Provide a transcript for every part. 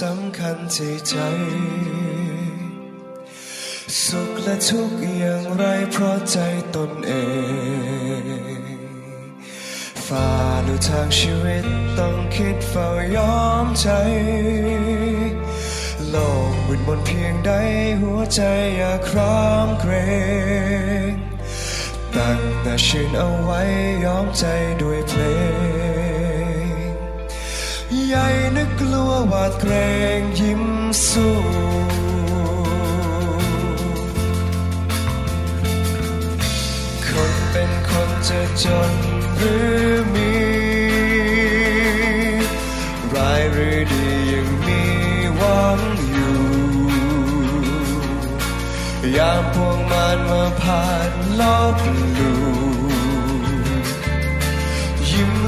สำคัญที่ใจ สุขและทุกข์อย่างไรเพราะใจตนเองฝ่าดูทางชีวิตต้องคิดเฝ้ายอมใจ โลกมืดมนเพียงใดหัวใจอย่าครามเกรงตั้งแต่ชื่นเอาไว้ยอมใจด้วยเพลง ใหญ่นึกกลัวหวาดเกรงยิ้มสู้คนเป็นคนจะจนหรือมีร้ายหรือดียังมีหวังอยู่ ยามพวงมันมาผ่านลบลูยิ้ม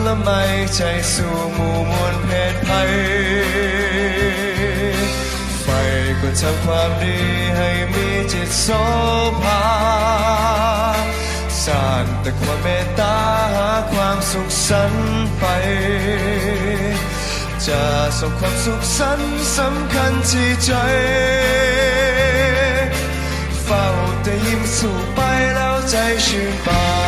ละไม่ใจสู่หมู่มวลเพศภัยไฟก็ทำความดีให้มีจิตโสภาสร้างแต่ความเมตตาหาความสุขสันไป จะส่งความสุขสันสำคัญที่ใจเฝ้าแต่ยิ้มสู่ไปแล้วใจชื่นบาน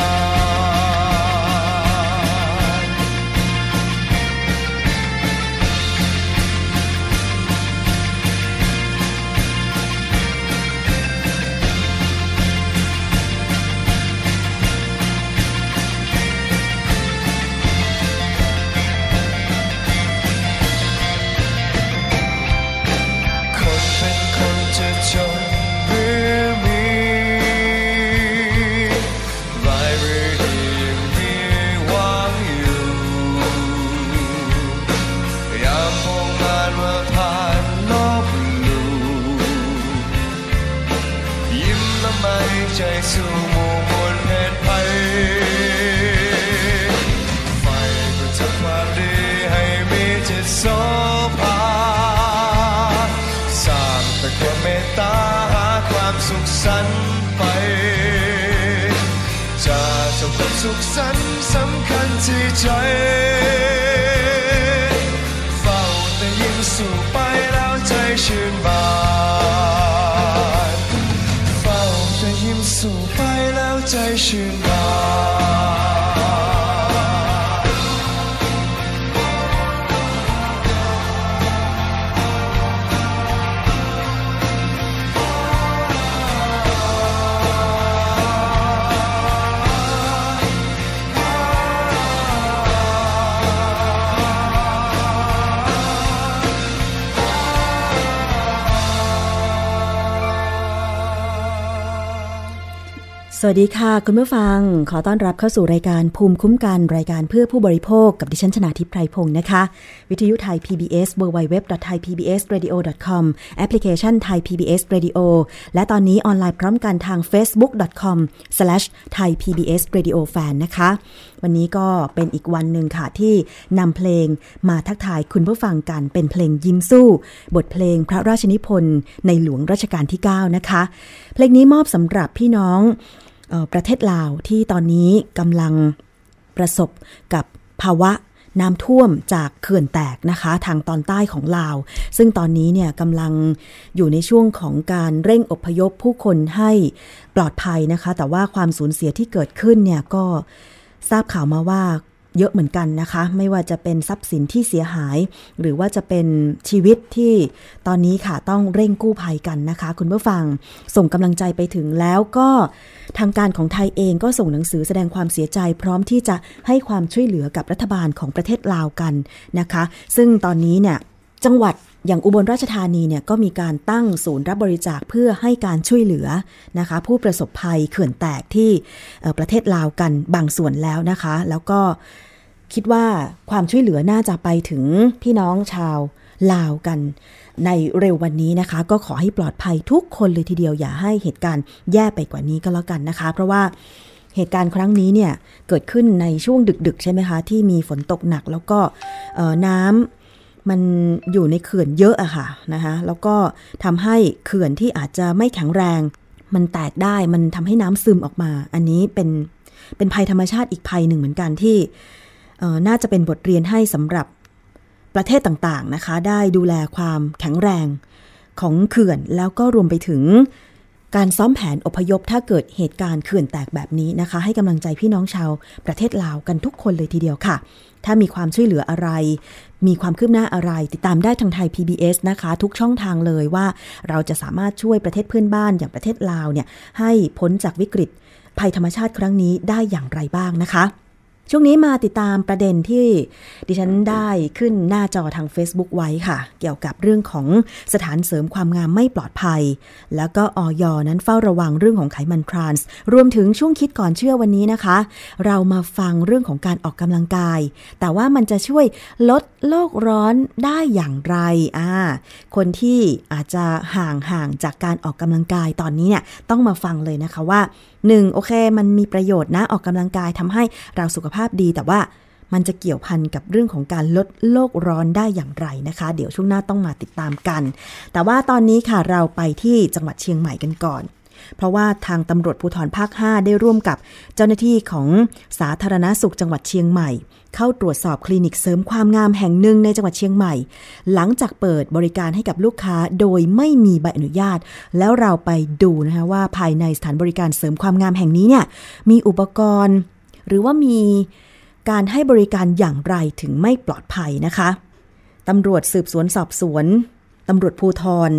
ความสุขสันต์สำคัญ สวัสดีค่ะ คุณผู้ฟัง ขอต้อนรับเข้าสู่รายการภูมิคุ้มกันรายการเพื่อผู้บริโภคกับดิฉันชนาทิพไพรพงศ์นะคะ วิทยุไทย PBS www.thaipbsradio.com แอปพลิเคชันไทย PBS Radio และตอนนี้ออนไลน์พร้อมกันทาง facebook.com/thaipbsradiofan นะคะ วันนี้ก็เป็นอีกวันหนึ่งค่ะ ที่นำเพลงมาทักทายคุณผู้ฟังกันเป็นเพลงยิ้มสู้ บทเพลงพระราชนิพนธ์ในหลวงรัชกาลที่ 9 นะคะ เพลงนี้มอบสำหรับพี่น้อง ประเทศลาวที่ตอนนี้กำลังประสบกับภาวะน้ำท่วมจากเขื่อนแตกนะคะ ทางตอนใต้ของลาว ซึ่งตอนนี้เนี่ยกำลังอยู่ในช่วงของการเร่งอพยพผู้คนให้ปลอดภัยนะคะ แต่ว่าความสูญเสียที่เกิดขึ้นเนี่ยก็ทราบข่าวมาว่า เยอะเหมือนกันนะคะ ไม่ว่าจะเป็นทรัพย์สินที่เสียหาย หรือว่าจะเป็นชีวิตที่ตอนนี้ค่ะต้องเร่งกู้ภัยกันนะคะ คุณผู้ฟังส่งกำลังใจไปถึงแล้วก็ทางการของไทยเองก็ส่งหนังสือแสดงความเสียใจ พร้อมที่จะให้ความช่วยเหลือกับรัฐบาลของประเทศลาวกันนะคะ ซึ่งตอนนี้เนี่ยจังหวัด อย่างอุบลราชธานีเนี่ยก็มีการตั้งศูนย์รับบริจาคเพื่อให้การช่วยเหลือนะคะ ผู้ประสบภัยเขื่อนแตกที่ประเทศลาวกันบางส่วนแล้วนะคะ แล้วก็คิดว่าความช่วยเหลือน่าจะไปถึงพี่น้องชาวลาวกันในเร็ววันนี้นะคะ ก็ขอให้ปลอดภัยทุกคนเลยทีเดียวอย่าให้เหตุการณ์แย่ไปกว่านี้ก็แล้วกันนะคะ เพราะว่าเหตุการณ์ครั้งนี้เนี่ยเกิดขึ้นในช่วงดึกๆ ใช่ไหมคะ ที่มีฝนตกหนักแล้วก็น้ำ มันอยู่ในเขื่อนเยอะอะค่ะนะคะแล้วก็ทำให้เขื่อนที่อาจจะไม่แข็งแรง มันแตกได้มันทำให้น้ำซึมออกมา อันนี้เป็นเป็นภัยธรรมชาติอีกภัยหนึ่งเหมือนกันที่น่าจะเป็นบทเรียนให้สำหรับประเทศต่างๆนะคะ ได้ดูแลความแข็งแรงของเขื่อนแล้วก็รวมไปถึงการซ้อมแผนอพยพถ้าเกิดเหตุการณ์เขื่อนแตกแบบนี้นะคะ ให้กำลังใจพี่น้องชาวประเทศลาวกันทุกคนเลยทีเดียวค่ะ ถ้ามีความช่วยเหลืออะไร มีความคืบหน้าอะไร ติดตามได้ทางไทย PBS นะคะ ทุกช่องทางเลยว่าเราจะสามารถช่วยประเทศเพื่อนบ้านอย่างประเทศลาวเนี่ยให้พ้นจากวิกฤตภัยธรรมชาติครั้งนี้ได้อย่างไรบ้างนะคะ ช่วงนี้มาติดตามประเด็นที่ดิฉันได้ขึ้นหน้าจอทาง Facebook ไว้ค่ะ เกี่ยวกับเรื่องของสถานเสริมความงามไม่ปลอดภัย แล้วก็ออยนั้นเฝ้าระวังเรื่องของไขมันทรานส์รวมถึงช่วงคิดก่อนเชื่อวันนี้นะคะ เรามาฟังเรื่องของการออกกำลังกาย แต่ว่ามันจะช่วยลดโลกร้อนได้อย่างไรอ่าคนที่อาจจะห่างห่างจากการออกกำลังกายตอนนี้เนี่ยต้องมาฟังเลยนะคะว่าหนึ่งโอเค มันมีประโยชน์นะออกกำลังกายทำให้เราสุขภาพดีแต่ว่ามันจะเกี่ยวพันกับเรื่องของการลดโลกร้อนได้อย่างไรนะคะ เดี๋ยวช่วงหน้าต้องมาติดตามกัน แต่ว่าตอนนี้ค่ะเราไปที่จังหวัดเชียงใหม่กันก่อน เพราะว่าทางตำรวจภูธรภาค 5 ได้ร่วมกับเจ้าหน้าที่ของสาธารณสุขจังหวัดเชียงใหม่ เข้าตรวจสอบคลินิกเสริมความงามแห่งหนึ่งในจังหวัดเชียงใหม่ หลังจากเปิดบริการให้กับลูกค้าโดยไม่มีใบอนุญาต แล้วเราไปดูนะคะว่าภายในสถานบริการเสริมความงามแห่งนี้เนี่ยมีอุปกรณ์ หรือว่ามีการให้บริการอย่างไรถึงไม่ปลอดภัยนะคะตำรวจสืบสวนสอบสวนตำรวจภูธร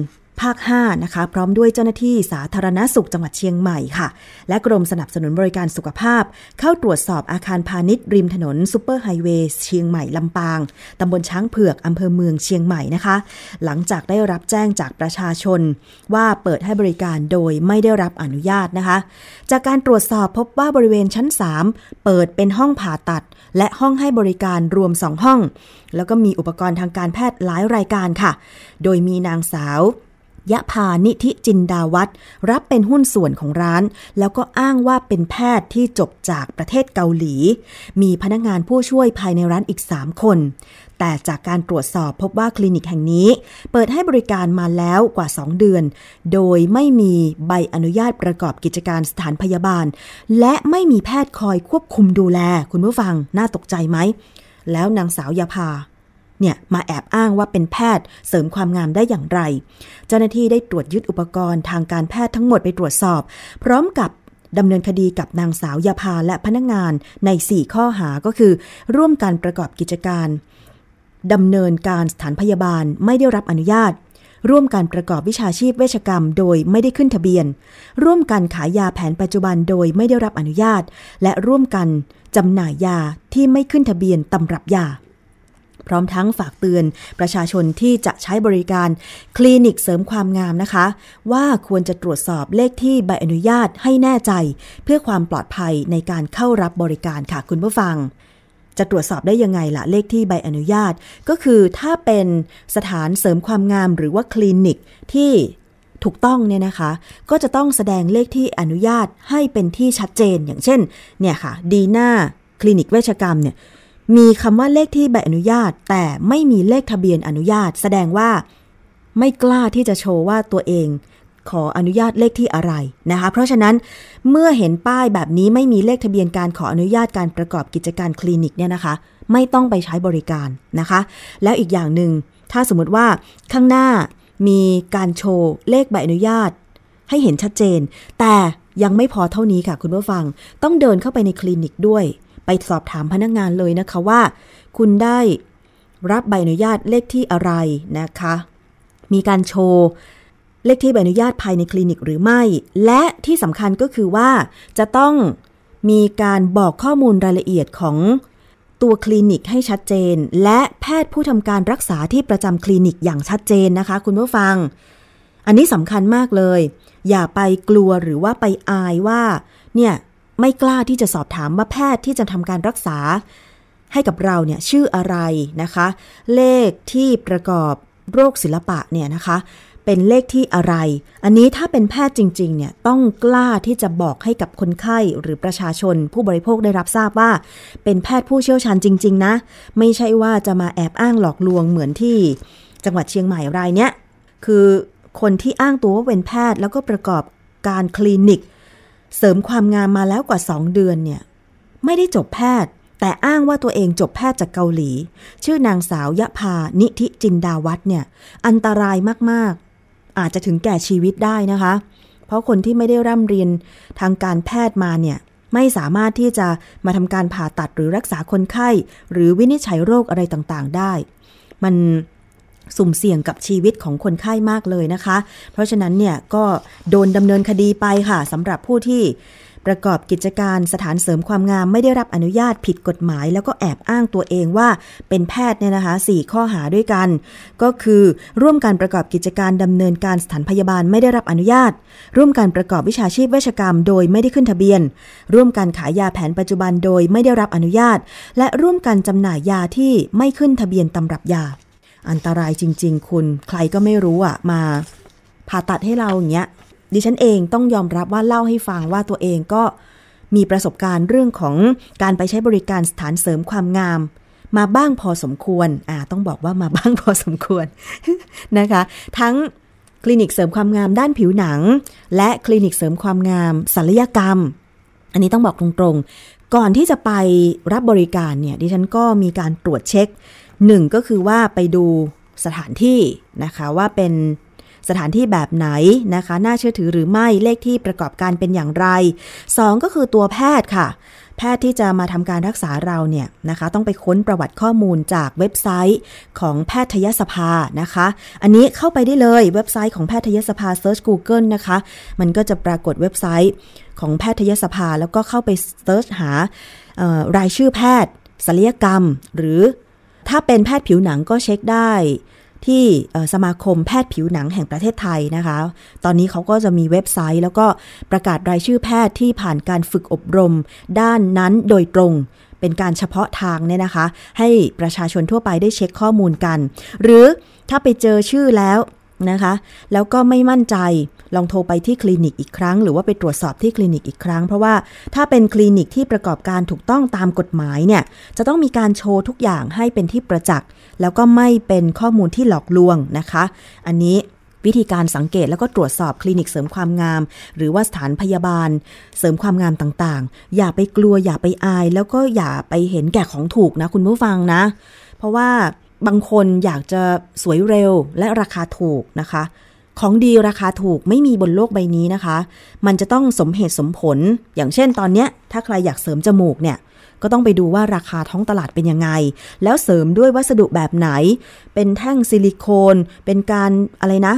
ภาค 5 นะคะ พร้อมด้วยเจ้าหน้าที่สาธารณสุขจังหวัดเชียงใหม่ค่ะ และกรมสนับสนุนบริการสุขภาพ เข้าตรวจสอบอาคารพาณิชย์ริมถนนซูเปอร์ไฮเวย์เชียงใหม่ลำปางตำบลช้างเผือกอำเภอเมืองเชียงใหม่นะคะ หลังจากได้รับแจ้งจากประชาชน ว่าเปิดให้บริการโดยไม่ได้รับอนุญาตนะคะ จากการตรวจสอบพบว่าบริเวณชั้น 3 เปิดเป็นห้องผ่าตัด และห้องให้บริการรวม 2 ห้อง แล้วก็มีอุปกรณ์ทางการแพทย์หลายรายการค่ะ โดยมีนางสาว ยะพานิธิจินดาวัตรรับเป็นหุ้นส่วนของร้าน แล้วก็อ้างว่าเป็นแพทย์ที่จบจากประเทศเกาหลี มีพนักงานผู้ช่วยภายในร้านอีก 3 คน แต่จากการตรวจสอบพบว่าคลินิกแห่งนี้ เปิดให้บริการมาแล้วกว่า 2 เดือน โดยไม่มีใบอนุญาตประกอบกิจการสถานพยาบาล และไม่มีแพทย์คอยควบคุมดูแลคุณผู้ฟังน่าตกใจไหมแล้วนางสาวยาพา เนี่ยมาแอบอ้างว่าเป็นแพทย์เสริมความงามได้อย่างไร เจ้าหน้าที่ได้ตรวจยึดอุปกรณ์ทางการแพทย์ทั้งหมดไปตรวจสอบ พร้อมกับดำเนินคดีกับนางสาวยาพาและพนักงงานใน 4 ข้อหาก็คือ ร่วมกันประกอบกิจการดำเนินการสถานพยาบาลไม่ได้รับอนุญาต ร่วมการประกอบวิชาชีพเวชกรรมโดยไม่ได้ขึ้นทะเบียน ร่วมกันขายยาแผนปัจจุบันโดยไม่ได้รับอนุญาต และร่วมกันจำหน่ายยาที่ไม่ขึ้นทะเบียนตำรับยา พร้อมทั้งฝากเตือนประชาชนที่จะใช้บริการคลินิกเสริมความงามนะคะ ว่าควรจะตรวจสอบเลขที่ใบอนุญาตให้แน่ใจ เพื่อความปลอดภัยในการเข้ารับบริการค่ะคุณผู้ฟังจะตรวจสอบได้ยังไงล่ะเลขที่ใบอนุญาต ก็คือถ้าเป็นสถานเสริมความงามหรือว่าคลินิกที่ถูกต้องเนี่ยนะคะ ก็จะต้องแสดงเลขที่อนุญาตให้เป็นที่ชัดเจนอย่างเช่นเนี่ยค่ะดีหน้าคลินิกเวชกรรมเนี่ย มีคำว่าเลขที่ใบอนุญาต แต่ไม่มีเลขทะเบียนอนุญาต แสดงว่าไม่กล้าที่จะโชว์ว่าตัวเอง ขออนุญาตเลขที่อะไรนะคะ เพราะฉะนั้นเมื่อเห็นป้ายแบบนี้ไม่มีเลขทะเบียนการขออนุญาตการประกอบกิจการคลินิกเนี่ยนะคะ ไม่ต้องไปใช้บริการนะคะ แล้วอีกอย่างหนึ่งถ้าสมมติว่าข้างหน้ามีการโชว์เลขใบอนุญาต ให้เห็นชัดเจน แต่ยังไม่พอเท่านี้ค่ะคุณผู้ฟัง ต้องเดินเข้าไปในคลินิกด้วย ไปสอบถามพนักงงานเลยนะคะว่า คุณได้รับใบอนุญาตเลขที่อะไรนะคะ มีการโชว์เลขที่ใบอนุญาตภายในคลินิกหรือไม่ และที่สำคัญก็คือว่าจะต้องมีการบอกข้อมูลรายละเอียดของตัวคลินิกให้ชัดเจน และแพทย์ผู้ทำการรักษาที่ประจำคลินิกอย่างชัดเจนนะคะ คุณผู้ฟัง อันนี้สำคัญมากเลย อย่าไปกลัวหรือว่าไปอายว่า เนี่ย ไม่กล้าที่จะสอบถามว่าแพทย์ที่จะทำการรักษา ให้กับเราเนี่ยชื่ออะไรนะคะ เลขที่ประกอบโรคศิลปะเนี่ยนะคะ เป็นเลขที่อะไร อันนี้ถ้าเป็นแพทย์จริงๆเนี่ยต้องกล้าที่จะบอกให้กับคนไข้หรือประชาชนผู้บริโภคได้รับทราบว่า เป็นแพทย์ผู้เชี่ยวชาญจริง ๆ นะ ไม่ใช่ว่าจะมาแอบอ้างหลอกลวงเหมือนที่จังหวัดเชียงใหม่รายเนี้ยคือคนที่อ้างตัวว่าเป็นแพทย์แล้วก็ประกอบการคลินิก เสริมความงามมาแล้วกว่า 2 เดือนเนี่ยไม่ได้จบแพทย์ แต่อ้างว่าตัวเองจบแพทย์จากเกาหลี ชื่อนางสาวยะพานิธิจินดาวัฒน์เนี่ยอันตรายมากๆ อาจจะถึงแก่ชีวิตได้นะคะ เพราะคนที่ไม่ได้ร่ำเรียนทางการแพทย์มาเนี่ยไม่สามารถที่จะมาทำการผ่าตัดหรือรักษาคนไข้ หรือวินิจฉัยโรคอะไรต่างๆได้ มัน สุ่มเสี่ยงกับชีวิตของคนไข้มากเลยนะคะ เพราะฉะนั้นเนี่ยก็โดนดำเนินคดีไปค่ะสำหรับผู้ที่ประกอบกิจการสถานเสริมความงามไม่ได้รับอนุญาตผิดกฎหมาย แล้วก็แอบอ้างตัวเองว่าเป็นแพทย์เนี่ยนะคะ4ข้อหาด้วยกัน ก็คือร่วมการประกอบกิจการดำเนินการสถานพยาบาลไม่ได้รับอนุญาต ร่วมการประกอบวิชาชีพเวชกรรม โดยไม่ได้ขึ้นทะเบียน ร่วมการขายยาแผนปัจจุบันโดยไม่ได้รับอนุญาต และร่วมกันจำหน่ายยาที่ไม่ขึ้นทะเบียนตำรับยา อันตรายจริง ๆ คุณใครก็ไม่รู้อะมาผ่าตัดให้เราอย่างเงี้ยดิฉันเองต้องยอมรับว่าเล่าให้ฟังว่าตัวเองก็มีประสบการณ์เรื่องของการไปใช้บริการสถานเสริมความงาม มาบ้างพอสมควร อ่า ต้องบอกว่ามาบ้างพอสมควรนะคะ ทั้งคลินิกเสริมความงามด้านผิวหนัง และคลินิกเสริมความงามศัลยกรรม อันนี้ต้องบอกตรงๆ ก่อนที่จะไปรับบริการเนี่ยดิฉันก็มีการตรวจเช็ค หนึ่งก็คือว่าไปดูสถานที่นะคะว่าเป็นสถานที่แบบไหนนะคะ น่าเชื่อถือหรือไม่เลขที่ประกอบการเป็นอย่างไร 2 ก็คือตัวแพทย์ค่ะ แพทย์ที่จะมาทำการรักษาเราเนี่ยนะคะ ต้องไปค้นประวัติข้อมูลจากเว็บไซต์ของแพทยสภานะคะ อันนี้เข้าไปได้เลยเว็บไซต์ของแพทยสภา Search Google นะคะ มันก็จะปรากฏเว็บไซต์ของแพทยสภาแล้วก็เข้าไปเซิร์ชหารายชื่อแพทย์ศัลยกรรม หรือ ถ้าเป็นแพทย์ผิวหนังก็เช็คได้ที่สมาคมแพทย์ผิวหนังแห่งประเทศไทยนะคะ ตอนนี้เขาก็จะมีเว็บไซต์ แล้วก็ประกาศรายชื่อแพทย์ที่ผ่านการฝึกอบรม ด้านนั้นโดยตรง เป็นการเฉพาะทางเนี่ยนะคะ ให้ประชาชนทั่วไปได้เช็คข้อมูลกัน หรือถ้าไปเจอชื่อแล้ว นะคะ แล้วก็ไม่มั่นใจลองโทรไปที่คลินิกอีกครั้ง หรือว่าไปตรวจสอบที่คลินิกอีกครั้ง เพราะว่าถ้าเป็นคลินิกที่ประกอบการถูกต้องตามกฎหมายเนี่ยจะต้องมีการโชว์ทุกอย่างให้เป็นที่ประจักษ์แล้วก็ไม่เป็นข้อมูลที่หลอกลวงนะคะ อันนี้วิธีการสังเกตแล้วก็ตรวจสอบคลินิกเสริมความงาม หรือว่าสถานพยาบาล เสริมความงามต่างๆ อย่าไปกลัวอย่าไปอาย แล้วก็อย่าไปเห็นแก่ของถูกนะคุณผู้ฟังนะ เพราะว่า บางคนอยากจะสวยเร็วและราคาถูกนะคะ ของดีราคาถูกไม่มีบนโลกใบนี้นะคะ มันจะต้องสมเหตุสมผล อย่างเช่นตอนเนี้ย ถ้าใครอยากเสริมจมูกเนี่ย ก็ต้องไปดูว่าราคาท้องตลาดเป็นยังไง แล้วเสริมด้วยวัสดุแบบไหน เป็นแท่งซิลิโคน เป็นการอะไรนะ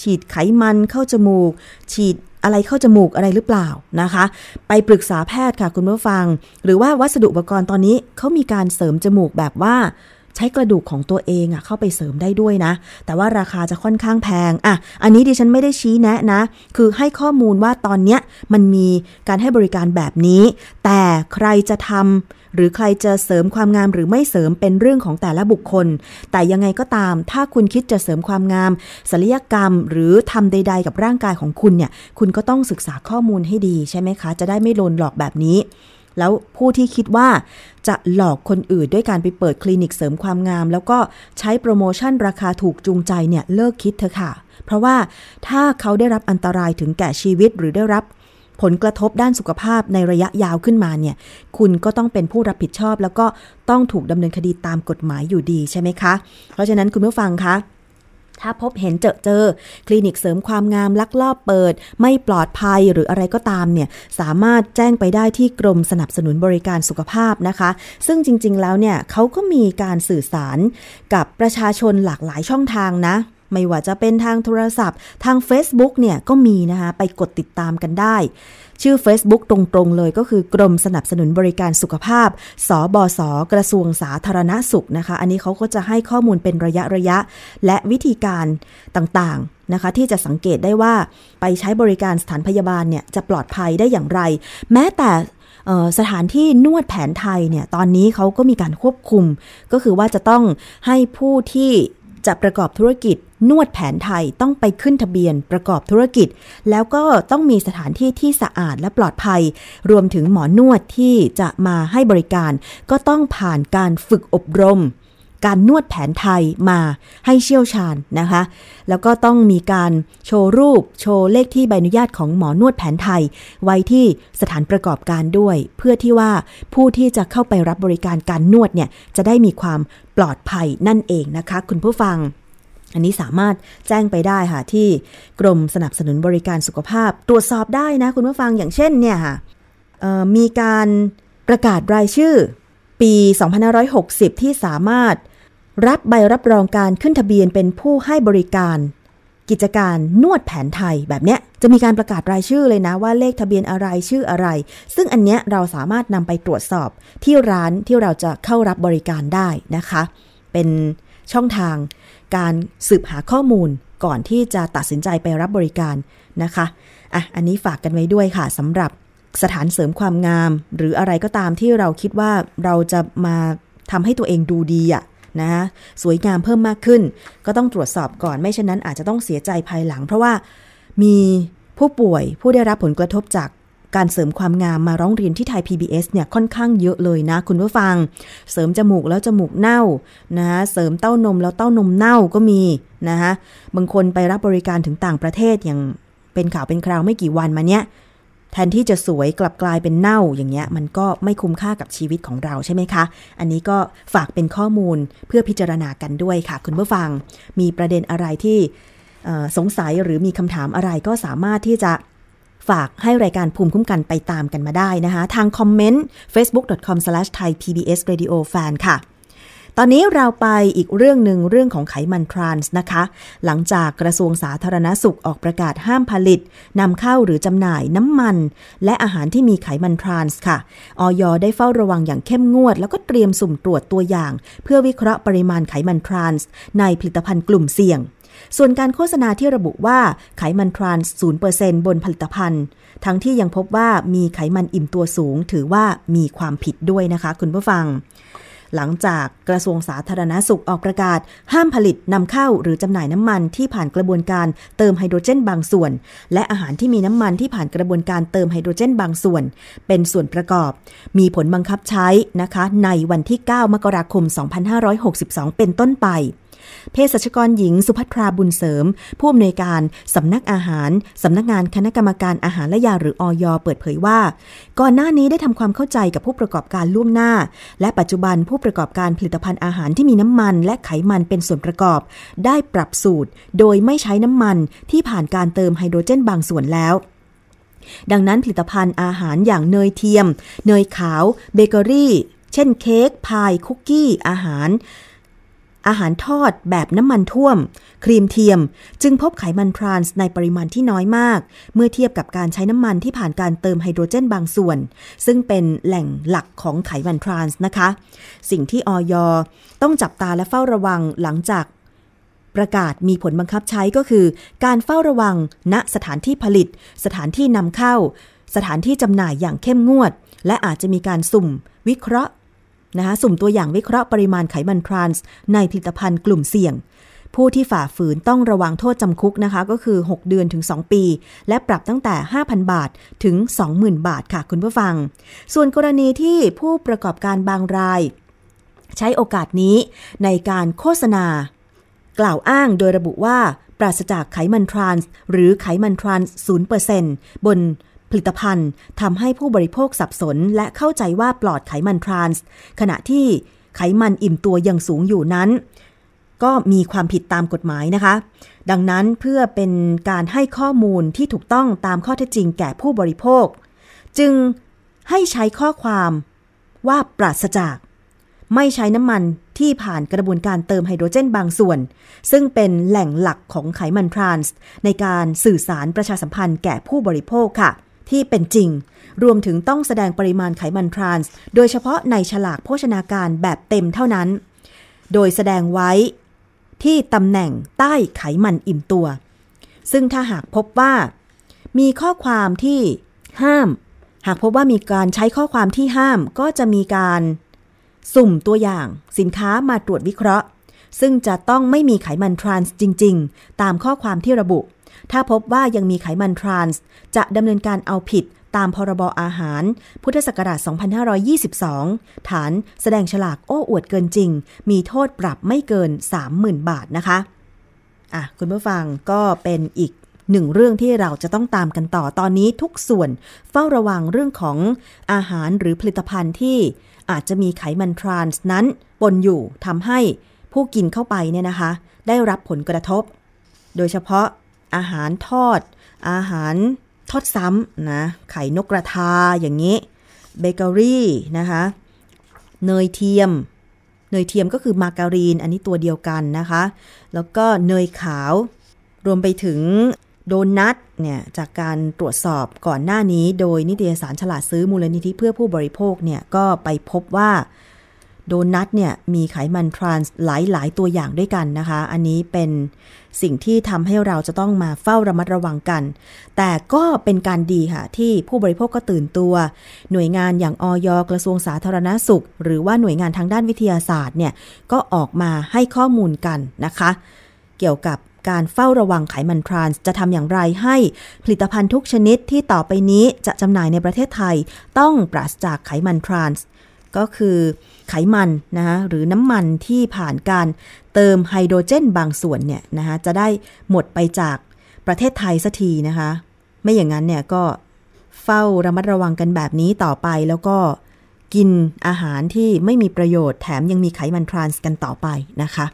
ฉีดไขมันเข้าจมูก ฉีดอะไรเข้าจมูกอะไรหรือเปล่านะคะ ไปปรึกษาแพทย์ค่ะคุณผู้ฟัง หรือว่าวัสดุอุปกรณ์ตอนนี้เขามีการเสริมจมูกแบบว่า ใช้กระดูกของตัวเองอะเข้าไปเสริมได้ด้วยนะ แต่ว่าราคาจะค่อนข้างแพงอะอันนี้ดิฉันไม่ได้ชี้แนะนะ คือให้ข้อมูลว่าตอนเนี้ยมันมีการให้บริการแบบนี้ แต่ใครจะทำหรือใครจะเสริมความงามหรือไม่เสริมเป็นเรื่องของแต่ละบุคคล แต่ยังไงก็ตาม ถ้าคุณคิดจะเสริมความงามศัลยกรรม หรือทำใด ๆ กับร่างกายของคุณเนี่ย คุณก็ต้องศึกษาข้อมูลให้ดีใช่ไหมคะ จะได้ไม่โดนหลอกแบบนี้ แล้วผู้ที่คิดว่าจะหลอกคนอื่นด้วยการไปเปิดคลินิกเสริมความงาม แล้วก็ใช้โปรโมชั่นราคาถูกจูงใจเนี่ยเลิกคิดเถอะค่ะ เพราะว่าถ้าเขาได้รับอันตรายถึงแก่ชีวิตหรือได้รับผลกระทบด้านสุขภาพในระยะยาวขึ้นมาเนี่ย คุณก็ต้องเป็นผู้รับผิดชอบ แล้วก็ต้องถูกดำเนินคดีตามกฎหมายอยู่ดีใช่ไหมคะ เพราะฉะนั้นคุณผู้ฟังคะ ถ้าพบเห็นเจอเจอ คลินิกเสริมความงามลักลอบเปิด ไม่ปลอดภัยหรืออะไรก็ตามเนี่ยสามารถแจ้งไปได้ที่กรมสนับสนุนบริการสุขภาพนะคะ ซึ่งจริง ๆ แล้วเนี่ยเขาก็มีการสื่อสารกับประชาชนหลากหลายช่องทางนะไม่ว่าจะเป็นทางโทรศัพท์ ทาง Facebook เนี่ยก็มีนะคะไปกดติดตามกันได้ ชื่อ Facebook ตรงๆเลยก็คือกรมสนับสนุนบริการสุขภาพ สบศกระทรวงสาธารณสุขนะคะ อันนี้เขาก็จะให้ข้อมูลเป็นระยะระยะ และวิธีการต่างๆนะคะ ที่จะสังเกตได้ว่าไปใช้บริการสถานพยาบาลเนี่ยจะปลอดภัยได้อย่างไร แม้แต่สถานที่นวดแผนไทยเนี่ยตอนนี้เขาก็มีการควบคุม ก็คือว่าจะต้องให้ผู้ที่ จะประกอบธุรกิจ นวดแผนไทยต้องไปขึ้นทะเบียนประกอบธุรกิจ แล้วก็ต้องมีสถานที่ที่สะอาดและปลอดภัย รวมถึงหมอนวดที่จะมาให้บริการ ก็ต้องผ่านการฝึกอบรม การนวดแผนไทยมาให้เชี่ยวชาญนะคะ แล้วก็ต้องมีการโชว์รูปโชว์เลขที่ใบอนุญาตของหมอนวดแผนไทย ไว้ที่สถานประกอบการด้วย เพื่อที่ว่าผู้ที่จะเข้าไปรับบริการการนวดเนี่ยจะได้มีความปลอดภัยนั่นเองนะคะ คุณผู้ฟัง อันนี้สามารถแจ้งไปได้ค่ะที่กรมสนับสนุนบริการสุขภาพ ตรวจสอบได้นะคุณผู้ฟังอย่างเช่นเนี่ยค่ะมีการประกาศรายชื่อปี 2560 ที่สามารถ รับใบรับรองการขึ้นทะเบียนเป็นผู้ให้บริการ กิจการนวดแผนไทยแบบเนี้ยจะมีการประกาศรายชื่อเลยนะว่าเลขทะเบียนอะไรชื่ออะไร ซึ่งอันเนี้ยเราสามารถนำไปตรวจสอบที่ร้านที่เราจะเข้ารับบริการได้นะคะ เป็นช่องทางการสืบหาข้อมูลก่อนที่จะตัดสินใจไปรับบริการนะคะอะอันนี้ฝากกันไว้ด้วยค่ะสำหรับสถานเสริมความงาม หรืออะไรก็ตามที่เราคิดว่าเราจะมาทำให้ตัวเองดูดีอะ่ะ นะสวยงามเพิ่มมากขึ้น ก็ต้องตรวจสอบก่อนไม่เช่นนั้นอาจจะต้องเสียใจภายหลัง เพราะว่ามีผู้ป่วยผู้ได้รับผลกระทบจากการเสริมความงามมาร้องเรียนที่ไทย PBS เนี่ยค่อนข้างเยอะเลยนะ คุณผู้ฟัง เสริมจมูกแล้วจมูกเน่านะเสริมเต้านมแล้วเต้านมเน่าก็มีนะคะบางคนไปรับบริการถึงต่างประเทศอย่างเป็นข่าวเป็นคราวไม่กี่วันมาเนี้ย แทนที่จะสวยกลับกลายเป็นเน่าอย่างเงี้ย มันก็ไม่คุ้มค่ากับชีวิตของเราใช่ไหมคะ อันนี้ก็ฝากเป็นข้อมูลเพื่อพิจารณากันด้วยค่ะ คุณผู้ฟัง มีประเด็นอะไรที่สงสัยหรือมีคำถามอะไรก็สามารถที่จะฝากให้รายการภูมิคุ้มกันไปตามกันมาได้นะคะ ทางคอมเมนต์ facebook.com/thaipbsradiofan ค่ะ ตอนนี้เราไปอีกเรื่องหนึ่งเรื่องของไขมันทรานส์นะคะ หลังจากกระทรวงสาธารณสุขออกประกาศห้ามผลิตนำเข้าหรือจำหน่ายน้ำมัน และอาหารที่มีไขมันทรานส์ค่ะออยได้เฝ้าระวังอย่างเข้มงวด แล้วก็เตรียมสุ่มตรวจตัวอย่าง เพื่อวิเคราะห์ปริมาณไขมันทรานส์ในผลิตภัณฑ์กลุ่มเสี่ยง ส่วนการโฆษณาที่ระบุว่าไขมันทรานส์0%บนผลิตภัณฑ์ ทั้งที่ยังพบว่ามีไขมันอิ่มตัวสูง ถือว่ามีความผิดด้วยนะคะ คุณผู้ฟัง หลังจากกระทรวงสาธารณาสุขออกประกาศ ห้ามผลิตนำเข้าหรือจำหน่ายน้ำมันที่ผ่านกระบวนการเติมไฮโดรเจนบางส่วน และอาหารที่มีน้ำมันที่ผ่านกระบวนการเติมไฮโดรเจนบางส่วน เป็นส่วนประกอบ มีผลบังคับใช้นะคะ ในวันที่ 9 มกราคม 2562 เป็นต้นไป เภสัชกรหญิงสุภัทราบุญเสริม ผู้อำนวยการสำนักอาหาร สำนักงานคณะกรรมการอาหารและยาหรืออยเปิดเผยว่า ก่อนหน้านี้ได้ทำความเข้าใจกับผู้ประกอบการล่วงหน้า และปัจจุบันผู้ประกอบการผลิตภัณฑ์อาหารที่มีน้ำมัน และไขมันเป็นส่วนประกอบ ได้ปรับสูตร โดยไม่ใช้น้ำมันที่ผ่านการเติมไฮโดรเจนบางส่วนแล้วดังนั้นผลิตภัณฑ์อาหารอย่างเนยเทียม เนยขาว เบเกอรี่ เช่นเค้ก พาย คุกกี้ อาหาร อาหารทอดแบบน้ำมันท่วม ครีมเทียม จึงพบไขมันทรานส์ในปริมาณที่น้อยมาก เมื่อเทียบกับการใช้น้ำมันที่ผ่านการเติมไฮโดรเจนบางส่วน ซึ่งเป็นแหล่งหลักของไขมันทรานส์นะคะ สิ่งที่ออยต้องจับตาและเฝ้าระวังหลังจากประกาศมีผลบังคับใช้ก็คือ การเฝ้าระวังณสถานที่ผลิต สถานที่นำเข้า สถานที่จำหน่ายอย่างเข้มงวด และอาจจะมีการสุ่ม วิเคราะห์ นะคะสุ่มตัวอย่างวิเคราะห์ปริมาณไขมันทรานส์ในผลิตภัณฑ์กลุ่มเสี่ยง ผู้ที่ฝ่าฝืนต้องระวังโทษจำคุกนะคะก็คือ 6 เดือนถึง 2 ปี และปรับตั้งแต่ 5,000 บาทถึง 20,000 บาทค่ะคุณผู้ฟัง ส่วนกรณีที่ผู้ประกอบการบางราย ใช้โอกาสนี้ในการโฆษณา กล่าวอ้างโดยระบุว่าปราศจากไขมันทรานส์หรือไขมันทรานส์0%บน ผลิตภัณฑ์ทำให้ผู้บริโภคสับสน และเข้าใจว่าปลอดไขมันทรานส์ ขณะที่ไขมันอิ่มตัวยังสูงอยู่นั้น ก็มีความผิดตามกฎหมายนะคะ ดังนั้นเพื่อเป็นการให้ข้อมูลที่ถูกต้องตามข้อเท็จจริงแก่ผู้บริโภค จึงให้ใช้ข้อความว่าปราศจาก ไม่ใช้น้ำมันที่ผ่านกระบวนการเติมไฮโดรเจนบางส่วน ซึ่งเป็นแหล่งหลักของไขมันทรานส์ในการสื่อสารประชาสัมพันธ์แก่ผู้บริโภคค่ะ ที่เป็นจริง รวมถึงต้องแสดงปริมาณไขมันทรานส์ โดยเฉพาะในฉลากโภชนาการแบบเต็มเท่านั้น โดยแสดงไว้ที่ตำแหน่งใต้ไขมันอิ่มตัว ซึ่งถ้าหากพบว่า มีข้อความที่ห้าม หากพบว่ามีการใช้ข้อความที่ห้ามก็จะมีการสุ่มตัวอย่างสินค้ามาตรวจวิเคราะห์ ซึ่งจะต้องไม่มีไขมันทรานส์จริง ๆ ตามข้อความที่ระบุ ถ้าพบว่ายังมีไขมันทรานส์ จะดำเนินการเอาผิดตามพรบอาหาร พุทธศักราช 2522 ฐานแสดงฉลากโอ้อวดเกินจริง มีโทษปรับไม่เกิน 30,000 บาทนะคะ อะ คุณผู้ฟังก็เป็นอีกหนึ่งเรื่องที่เราจะต้องตามกันต่อตอนนี้ทุกส่วนเฝ้าระวังเรื่องของอาหารหรือผลิตภัณฑ์ที่อาจจะมีไขมันทรานส์นั้นปนอยู่ทำให้ผู้กินเข้าไปเนี่ยนะคะ ได้รับผลกระทบ โดยเฉพาะ อาหารทอด อาหารทอดซ้ำนะ ไข่นกกระทาอย่างนี้ เบเกอรี่นะคะ เนยเทียม เนยเทียมก็คือมาการีน อันนี้ตัวเดียวกันนะคะ แล้วก็เนยขาว รวมไปถึงโดนัทเนี่ยจากการตรวจสอบก่อนหน้านี้ โดยนิตยสารฉลาดซื้อมูลนิธิเพื่อผู้บริโภคเนี่ยก็ไปพบว่า โดนัทเนี่ยมีไขมันทรานส์หลายหลายตัวอย่างด้วยกันนะคะ อันนี้เป็นสิ่งที่ทำให้เราจะต้องมาเฝ้าระมัดระวังกัน แต่ก็เป็นการดีค่ะ ที่ผู้บริโภคก็ตื่นตัว หน่วยงานอย่างอยกระทรวงสาธารณาสุข หรือว่าหน่วยงานทางด้านวิทยาศาสตร์เนี่ยก็ออกมาให้ข้อมูลกันนะคะ เกี่ยวกับการเฝ้าระวังไขมันทรานส์จะทำอย่างไรให้ผลิตภัณฑ์ทุกชนิดที่ต่อไปนี้จะจำหน่ายในประเทศไทย ต้องปราศจากไขมันทรานส์ ก็คือไขมันนะคะหรือน้ำมันที่ผ่านการเติมไฮโดรเจนบางส่วนเนี่ยนะคะจะได้หมดไปจากประเทศไทยสักทีนะคะ ไม่อย่างนั้นเนี่ยก็เฝ้าระมัดระวังกันแบบนี้ต่อไปแล้วก็กินอาหารที่ไม่มีประโยชน์แถมยังมีไขมันทรานส์กันต่อไปนะคะ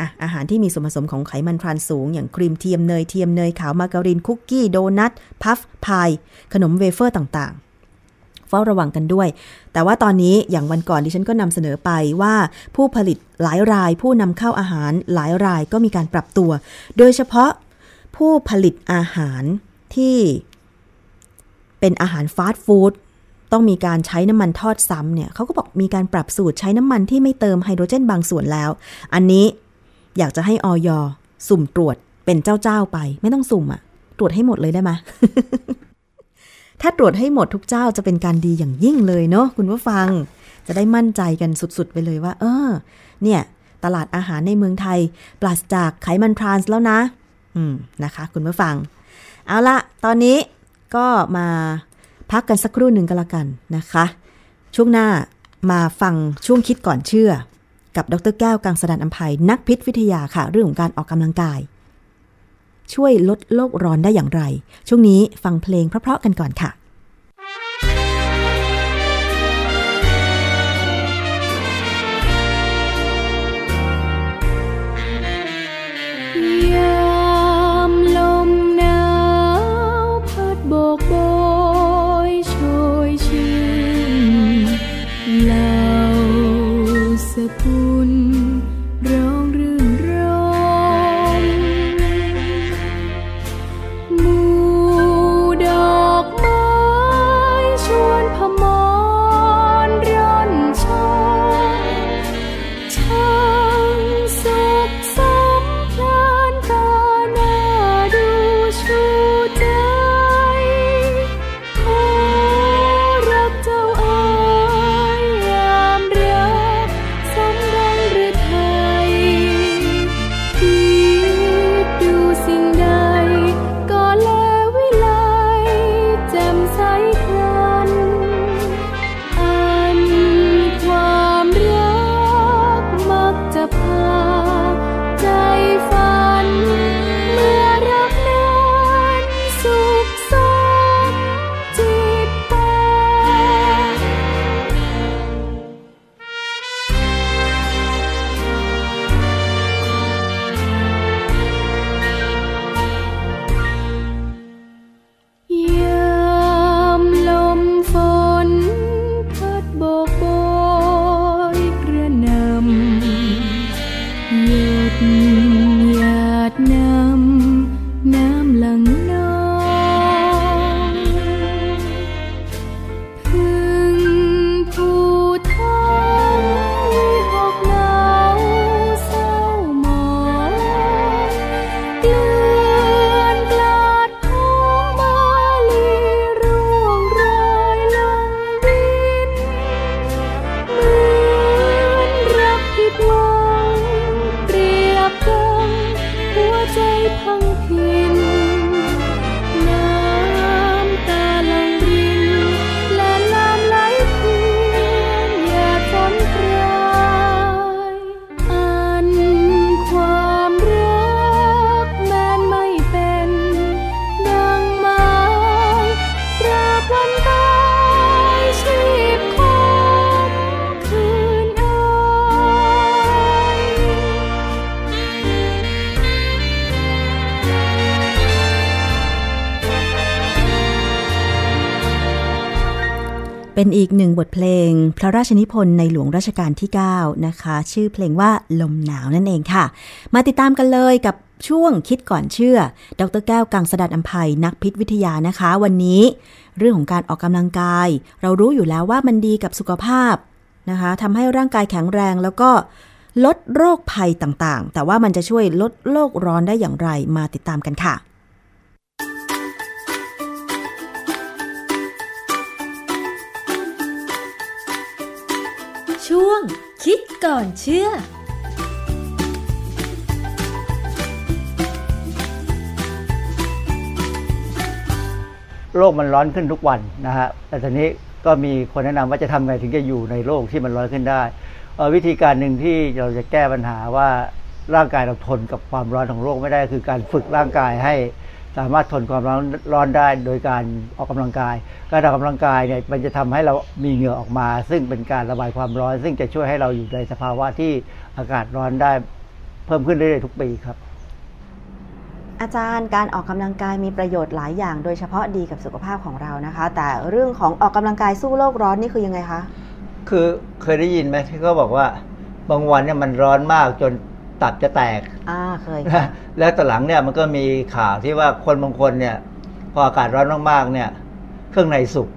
อะอาหารที่มีส่วนผสมของไขมันทรานส์สูง อย่างครีมเทียมเนยเทียมเนยขาวมาการีนคุกกี้โดนัทพัฟพายขนมเวเฟอร์ต่างๆ เฝ้าระวังกันด้วย แต่ว่าตอนนี้อย่างวันก่อนดิฉันก็นำเสนอไปว่าผู้ผลิตหลายราย ผู้นำเข้าอาหารหลายรายก็มีการปรับตัว โดยเฉพาะผู้ผลิตอาหารที่เป็นอาหารฟาสต์ฟู้ดต้องมีการใช้น้ำมันทอดซ้ำเนี่ยเขาก็บอกมีการปรับสูตรใช้น้ำมันที่ไม่เติมไฮโดรเจนบางส่วนแล้ว อันนี้อยากจะให้ออยสุ่มตรวจเป็นเจ้าๆไป ไม่ต้องสุ่มอะตรวจให้หมดเลยได้ไหม ถ้าตรวจให้หมดทุกเจ้าจะเป็นการดีอย่างยิ่งเลยเนาะคุณผู้ฟัง จะได้มั่นใจกันสุดๆ ไปเลยว่า เออ เนี่ย ตลาดอาหารในเมืองไทย ปราศจากไขมันทรานส์แล้วนะ อืมนะคะ คุณผู้ฟัง เอาละตอนนี้ก็มาพักกันสักครู่หนึ่งก็แล้วกันนะคะ ช่วงหน้ามาฟังช่วงคิดก่อนเชื่อ กับดรแก้วกังสดานอัมภัยนักพิษวิทยาค่ะ เรื่องของการออกกำลังกาย ช่วยลดโลกร้อนได้อย่างไร ช่วงนี้ฟังเพลงเพราะๆกันก่อนค่ะ พระราชนิพนธ์ในหลวงรัชกาลที่ 9 นะคะ ชื่อเพลงว่าลมหนาวนั่นเองค่ะ มาติดตามกันเลยกับช่วงคิดก่อนเชื่อ ดรแก้วกังสดัดอัมภัยนักพิษวิทยานะคะ วันนี้ เรื่องของการออกกำลังกาย เรารู้อยู่แล้วว่ามันดีกับสุขภาพนะคะทำให้ร่างกายแข็งแรงแล้วก็ลดโรคภัยต่างๆ แต่ว่ามันจะช่วยลดโลกร้อนได้อย่างไรมาติดตามกันค่ะ ช่วง คิดก่อนเชื่อโลกมันร้อนขึ้นทุกวันนะฮะ แต่ทีนี้ก็มีคนแนะนำว่าจะทำไงถึงจะอยู่ในโลกที่มันร้อนขึ้นได้ วิธีการหนึ่งที่เราจะแก้ปัญหาว่าร่างกายเราทนกับความร้อนของโลกไม่ได้ คือการฝึกร่างกายให้ สามารถทนความร้อนร้อนได้โดยการออกกำลังกาย การออกกำลังกายเนี่ยมันจะทำให้เรามีเหงื่อออกมา ซึ่งเป็นการระบายความร้อน ซึ่งจะช่วยให้เราอยู่ในสภาวะที่อากาศร้อนได้เพิ่มขึ้นเรื่อยๆทุกปีครับ อาจารย์การออกกำลังกายมีประโยชน์หลายอย่าง โดยเฉพาะดีกับสุขภาพของเรานะคะ แต่เรื่องของออกกำลังกายสู้โลกร้อนนี่คือยังไงคะคือเคยได้ยินไหมที่เขาบอกว่าบางวันเนี่ยมันร้อนมากจน ตับจะแตกอ่าเคยนะแล้วต่อหลังเนี่ยมันก็มีข่าวที่ว่าคนบางคนเนี่ย พออากาศร้อนมากๆเนี่ย เครื่องในสุก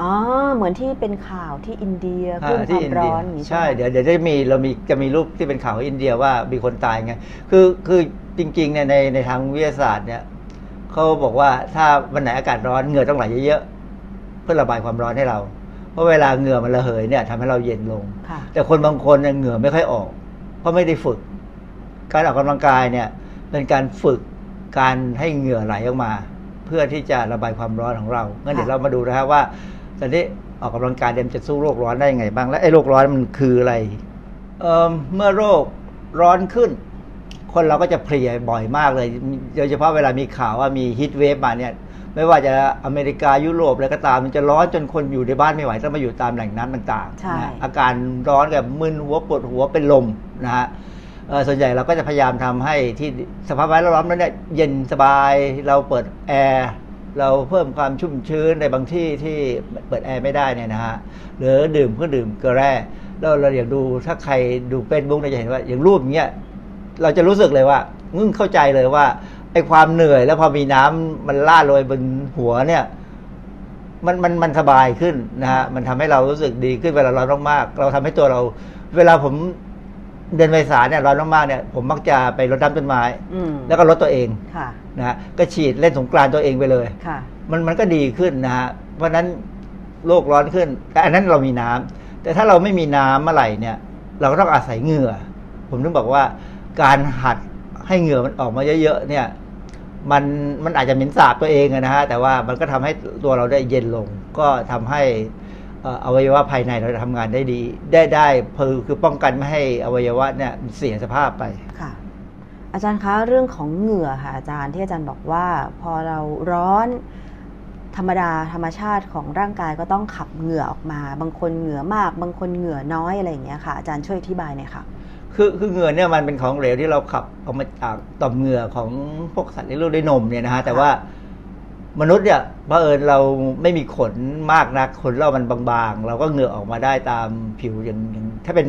อ๋อเหมือนที่เป็นข่าวที่อินเดียอ่าเรื่องคที่วามอินร้เดียอนอย่างนี้ใช่ไหมเดี๋ยวเดี๋ยวจะมีเรามีจะมีรูปที่เป็นข่าวอินเดียว่ามีคนตายไงคือคือจริงๆเนี่ยในในทางวิทยาศาสตร์เนี่ยเขาบอกว่าถ้าวันไหนอากาศร้อนเหงื่อต้องไหลเยอะๆเพื่อระบายความร้อนให้เรา เพราะเวลาเหงื่อมันระเหยเนี่ยทำให้เราเย็นลงค่ะแต่คนบางคนเนี่ยเหงื่อไม่ค่อยออก เพราะไม่ได้ฝึก การออกกำลังกายเนี่ยเป็นการฝึกการให้เหงื่อไหลออกมา เพื่อที่จะระบายความร้อนของเรางั้นเดี๋ยวเรามาดูนะครับว่าตอนนี้ออกกำลังกายเดมนจะสู้โรคร้อนได้ยังไงบ้างและไอ้โรคร้อนมันคืออะไรเเมื่อโรคร้อนขึ้น คนเราก็จะเพลียบ่อยมากเลยโดยเฉพาะเวลามีข่าวว่ามีฮีทเวฟมาเนี่ยไม่ว่าจะอเมริกายุโรปอะไรก็ตามมันจะร้อนจนคนอยู่ในบ้านไม่ไหวต้องมาอยู่ตามแหล่งน้ำต่างใช่ๆนะอาการร้อนแบบมึนหัวปวดหัวเป็นลมนะฮะเอ่อ ส่วนใหญ่เราก็จะพยายามทำให้ที่สภาพแวดล้อมนั้นเนี่ยเย็นสบายเราเปิดแอร์เราเพิ่มความชุ่มชื้นในบางที่ที่เปิดแอร์ไม่ได้เนี่ยนะฮะหรือดื่มเครื่องดื่มเกลือแร่แล้วเราอยากดูถ้าใครดูเฟซบุ๊กเนี่ยจะเห็นว่าอย่างรูปอย่างเงี้ยเราจะรู้สึกเลยว่างึ่งเข้าใจเลยว่าไอ้ความเหนื่อยแล้วพอมีน้ำมันล่าโรยบนหัวเนี่ยมันมันมันสบายขึ้นนะฮะมันทำให้เรารู้สึกดีขึ้นเวลาร้อนมากๆเราทำให้ตัวเรา เวลาผม เดินไปศาลเนี่ยร้อนมากๆเนี่ยผมมักจะไปรดน้ำต้นไม้ อืมแล้วก็ลดตัวเองค่ะนะฮะก็ฉีดเล่นสงกรานต์ตัวเองไปเลย ค่ะ มันมันก็ดีขึ้นนะฮะเพราะฉะนั้นโลกร้อนขึ้น แต่อันนั้นเรามีน้ำแต่ถ้าเราไม่มีน้ำเมื่อไหร่เนี่ย เราก็ต้องอาศัยเหงื่อ ผมถึงบอกว่าการหัดให้เหงื่อมันออกมาเยอะๆเนี่ย มันมันอาจจะเหม็นสาบตัวเองอะนะฮะแต่ว่ามันก็ทำให้ตัวเราได้เย็นลง ก็ทำให้เอ่ออวัยวะภายในเราทำงานได้ดีได้ได้คือคือป้องกันไม่ให้อวัยวะเนี่ยมันเสียสภาพไปค่ะ อาจารย์คะเรื่องของเหงื่อค่ะอาจารย์ที่อาจารย์บอกว่าพอเราร้อนธรรมดาธรรมชาติของร่างกายก็ต้องขับเหงื่อออกมา บางคนเหงื่อมาก บางคนเหงื่อน้อยอะไรอย่างเงี้ยค่ะ อาจารย์ช่วยอธิบายหน่อยค่ะคือคือเหงื่อเนี่ยมันเป็นของเหลวที่เราขับออกมาจากต่อมเหงื่อของพวกสัตว์เลี้ยงลูกด้วยนมเนี่ยนะฮะแต่ว่า มนุษย์เนี่ยเผอิญเราไม่มีขนมากนักขนเรามันบางๆ เราก็เหงื่อออกมาได้ตามผิวอย่างอย่างถ้าเป็น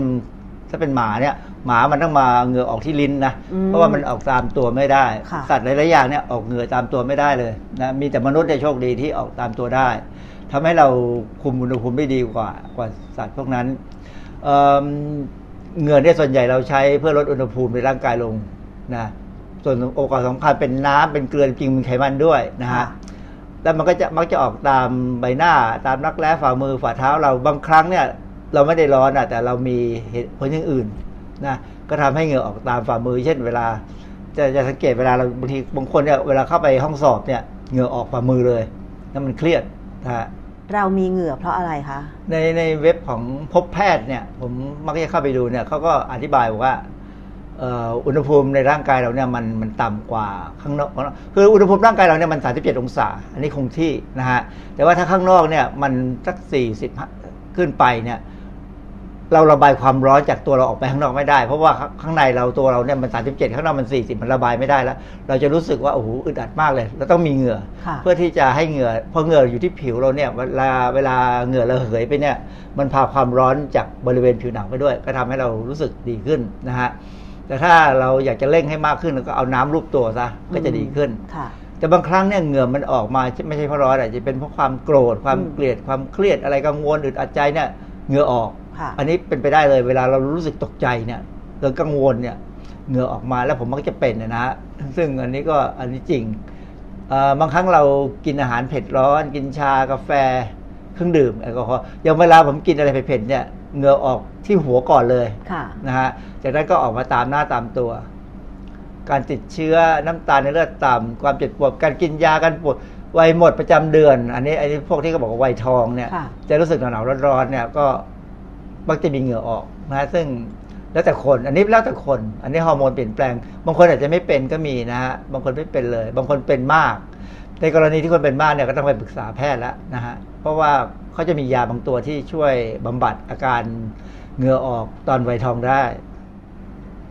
ถ้าเป็นหมาเนี่ย หมามันต้องมาเหงื่อออกที่ลิ้นนะอืมเพราะว่ามันออกตามตัวไม่ได้ ค่ะสัตว์หลายๆอย่างเนี่ยออกเหงื่อตามตัวไม่ได้เลยนะมีแต่มนุษย์เนี่ยโชคดีที่ออกตามตัวได้ทำให้เราคุมอุณหภูมิได้ดีกว่ากว่าสัตว์พวกนั้นเอิ่มเหงื่อเนี่ยส่วนใหญ่เราใช้เพื่อลดอุณหภูมิในร่างกายลงนะส่วนโอกาสสำคัญเป็นน้ำเป็นเกลือจริงมีไขมันด้วยนะฮะ ค่ะ แล้วมันก็จะมักจะออกตามใบหน้าตามรักแร้ฝ่ามือฝ่าเท้าเราบางครั้งเนี่ยเราไม่ได้ร้อนอะแต่เรามีเหตุผลอย่างอื่นนะก็ทำให้เหงื่อออกตามฝ่ามือ เช่นเวลา จะจะสังเกตเวลาเราบางทีบางคนเนี่ยเวลาเข้าไปห้องสอบเนี่ยเหงื่อออกฝ่ามือเลยนั่นมันเครียดนะฮะเรามีเหงื่อเพราะอะไรคะ ในในเว็บของพบแพทย์เนี่ยผมมักจะเข้าไปดูเนี่ยเขาก็อธิบายบอกว่าเอ่ออุณหภูมิในร่างกายเราเนี่ยมันมันต่ำกว่าข้างนอกคืออุณหภูมิร่างกายเราเนี่ยมัน 37 องศา อันนี้คงที่นะฮะแต่ว่าถ้าข้างนอกเนี่ยมันสัก 40 ขึ้นไปเนี่ยเราระบายความร้อนจากตัวเราออกไปข้างนอกไม่ได้ เพราะว่าข้างในเราตัวเราเนี่ยมัน 37 ข้างนอกมัน 40 มันระบายไม่ได้แล้ว เราจะรู้สึกว่าโอ้โหอึดอัดมากเลยเราต้องมีเหงื่อค่ะเพื่อที่จะให้เหงื่อพอเหงื่ออยู่ที่ผิวเราเนี่ยเวลาเวลาเหงื่อระเหยไปเนี่ยมันพาความร้อนจากบริเวณผิวหนังไปด้วย ก็ทำให้เรารู้สึกดีขึ้นนะฮะ แต่ถ้าเราอยากจะเร่งให้มากขึ้นเราก็เอาน้ำรูปตัวซะก็จะดีขึ้นค่ะแต่บางครั้งเนี่ยเหงื่อมันออกมาไม่ใช่เพราะร้อนอาจจะเป็นเพราะความโกรธความอืมเกลียดความเครียดอะไรกังวลอึดอัดใจเนี่ยเหงื่อออกค่ะอันนี้เป็นไปได้เลย เวลาเรารู้สึกตกใจเนี่ยเรากังวลเนี่ยเหงื่อออกมาแล้วผมมักจะเป็นเนยนะฮะซึ่งอันนี้ก็อันนี้จริงเอ่อบางครั้งเรากินอาหารเผ็ดร้อน กินชากาแฟ เครื่องดื่มแอลกอฮอล์อย่างเวลาผมกินอะไรเผ็ดๆเนี่ย เหงื่อออกที่หัวก่อนเลยค่ะนะฮะจากนั้นก็ออกมาตามหน้าตามตัว การติดเชื้อน้ำตาลในเลือดต่ำความเจ็บปวดการกินยาการปวดวัยหมดประจำเดือน อันนี้อันนี้พวกที่เขาบอกว่าวัยทองเนี่ยค่ะจะรู้สึกหนาวๆร้อนๆเนี่ยก็มักจะมีเหงื่อออกนะซึ่งแล้วแต่คน อันนี้แล้วแต่คน อันนี้ฮอร์โมนเปลี่ยนแปลง บางคนอาจจะไม่เป็นก็มีนะฮะ บางคนไม่เป็นเลย บางคนเป็นมาก ในกรณีที่คนเป็นมากเนี่ยก็ต้องไปปรึกษาแพทย์แล้วนะฮะเพราะว่าเขาจะมียาบางตัวที่ช่วยบำบัดอาการเหงื่อออกตอนวัยทองได้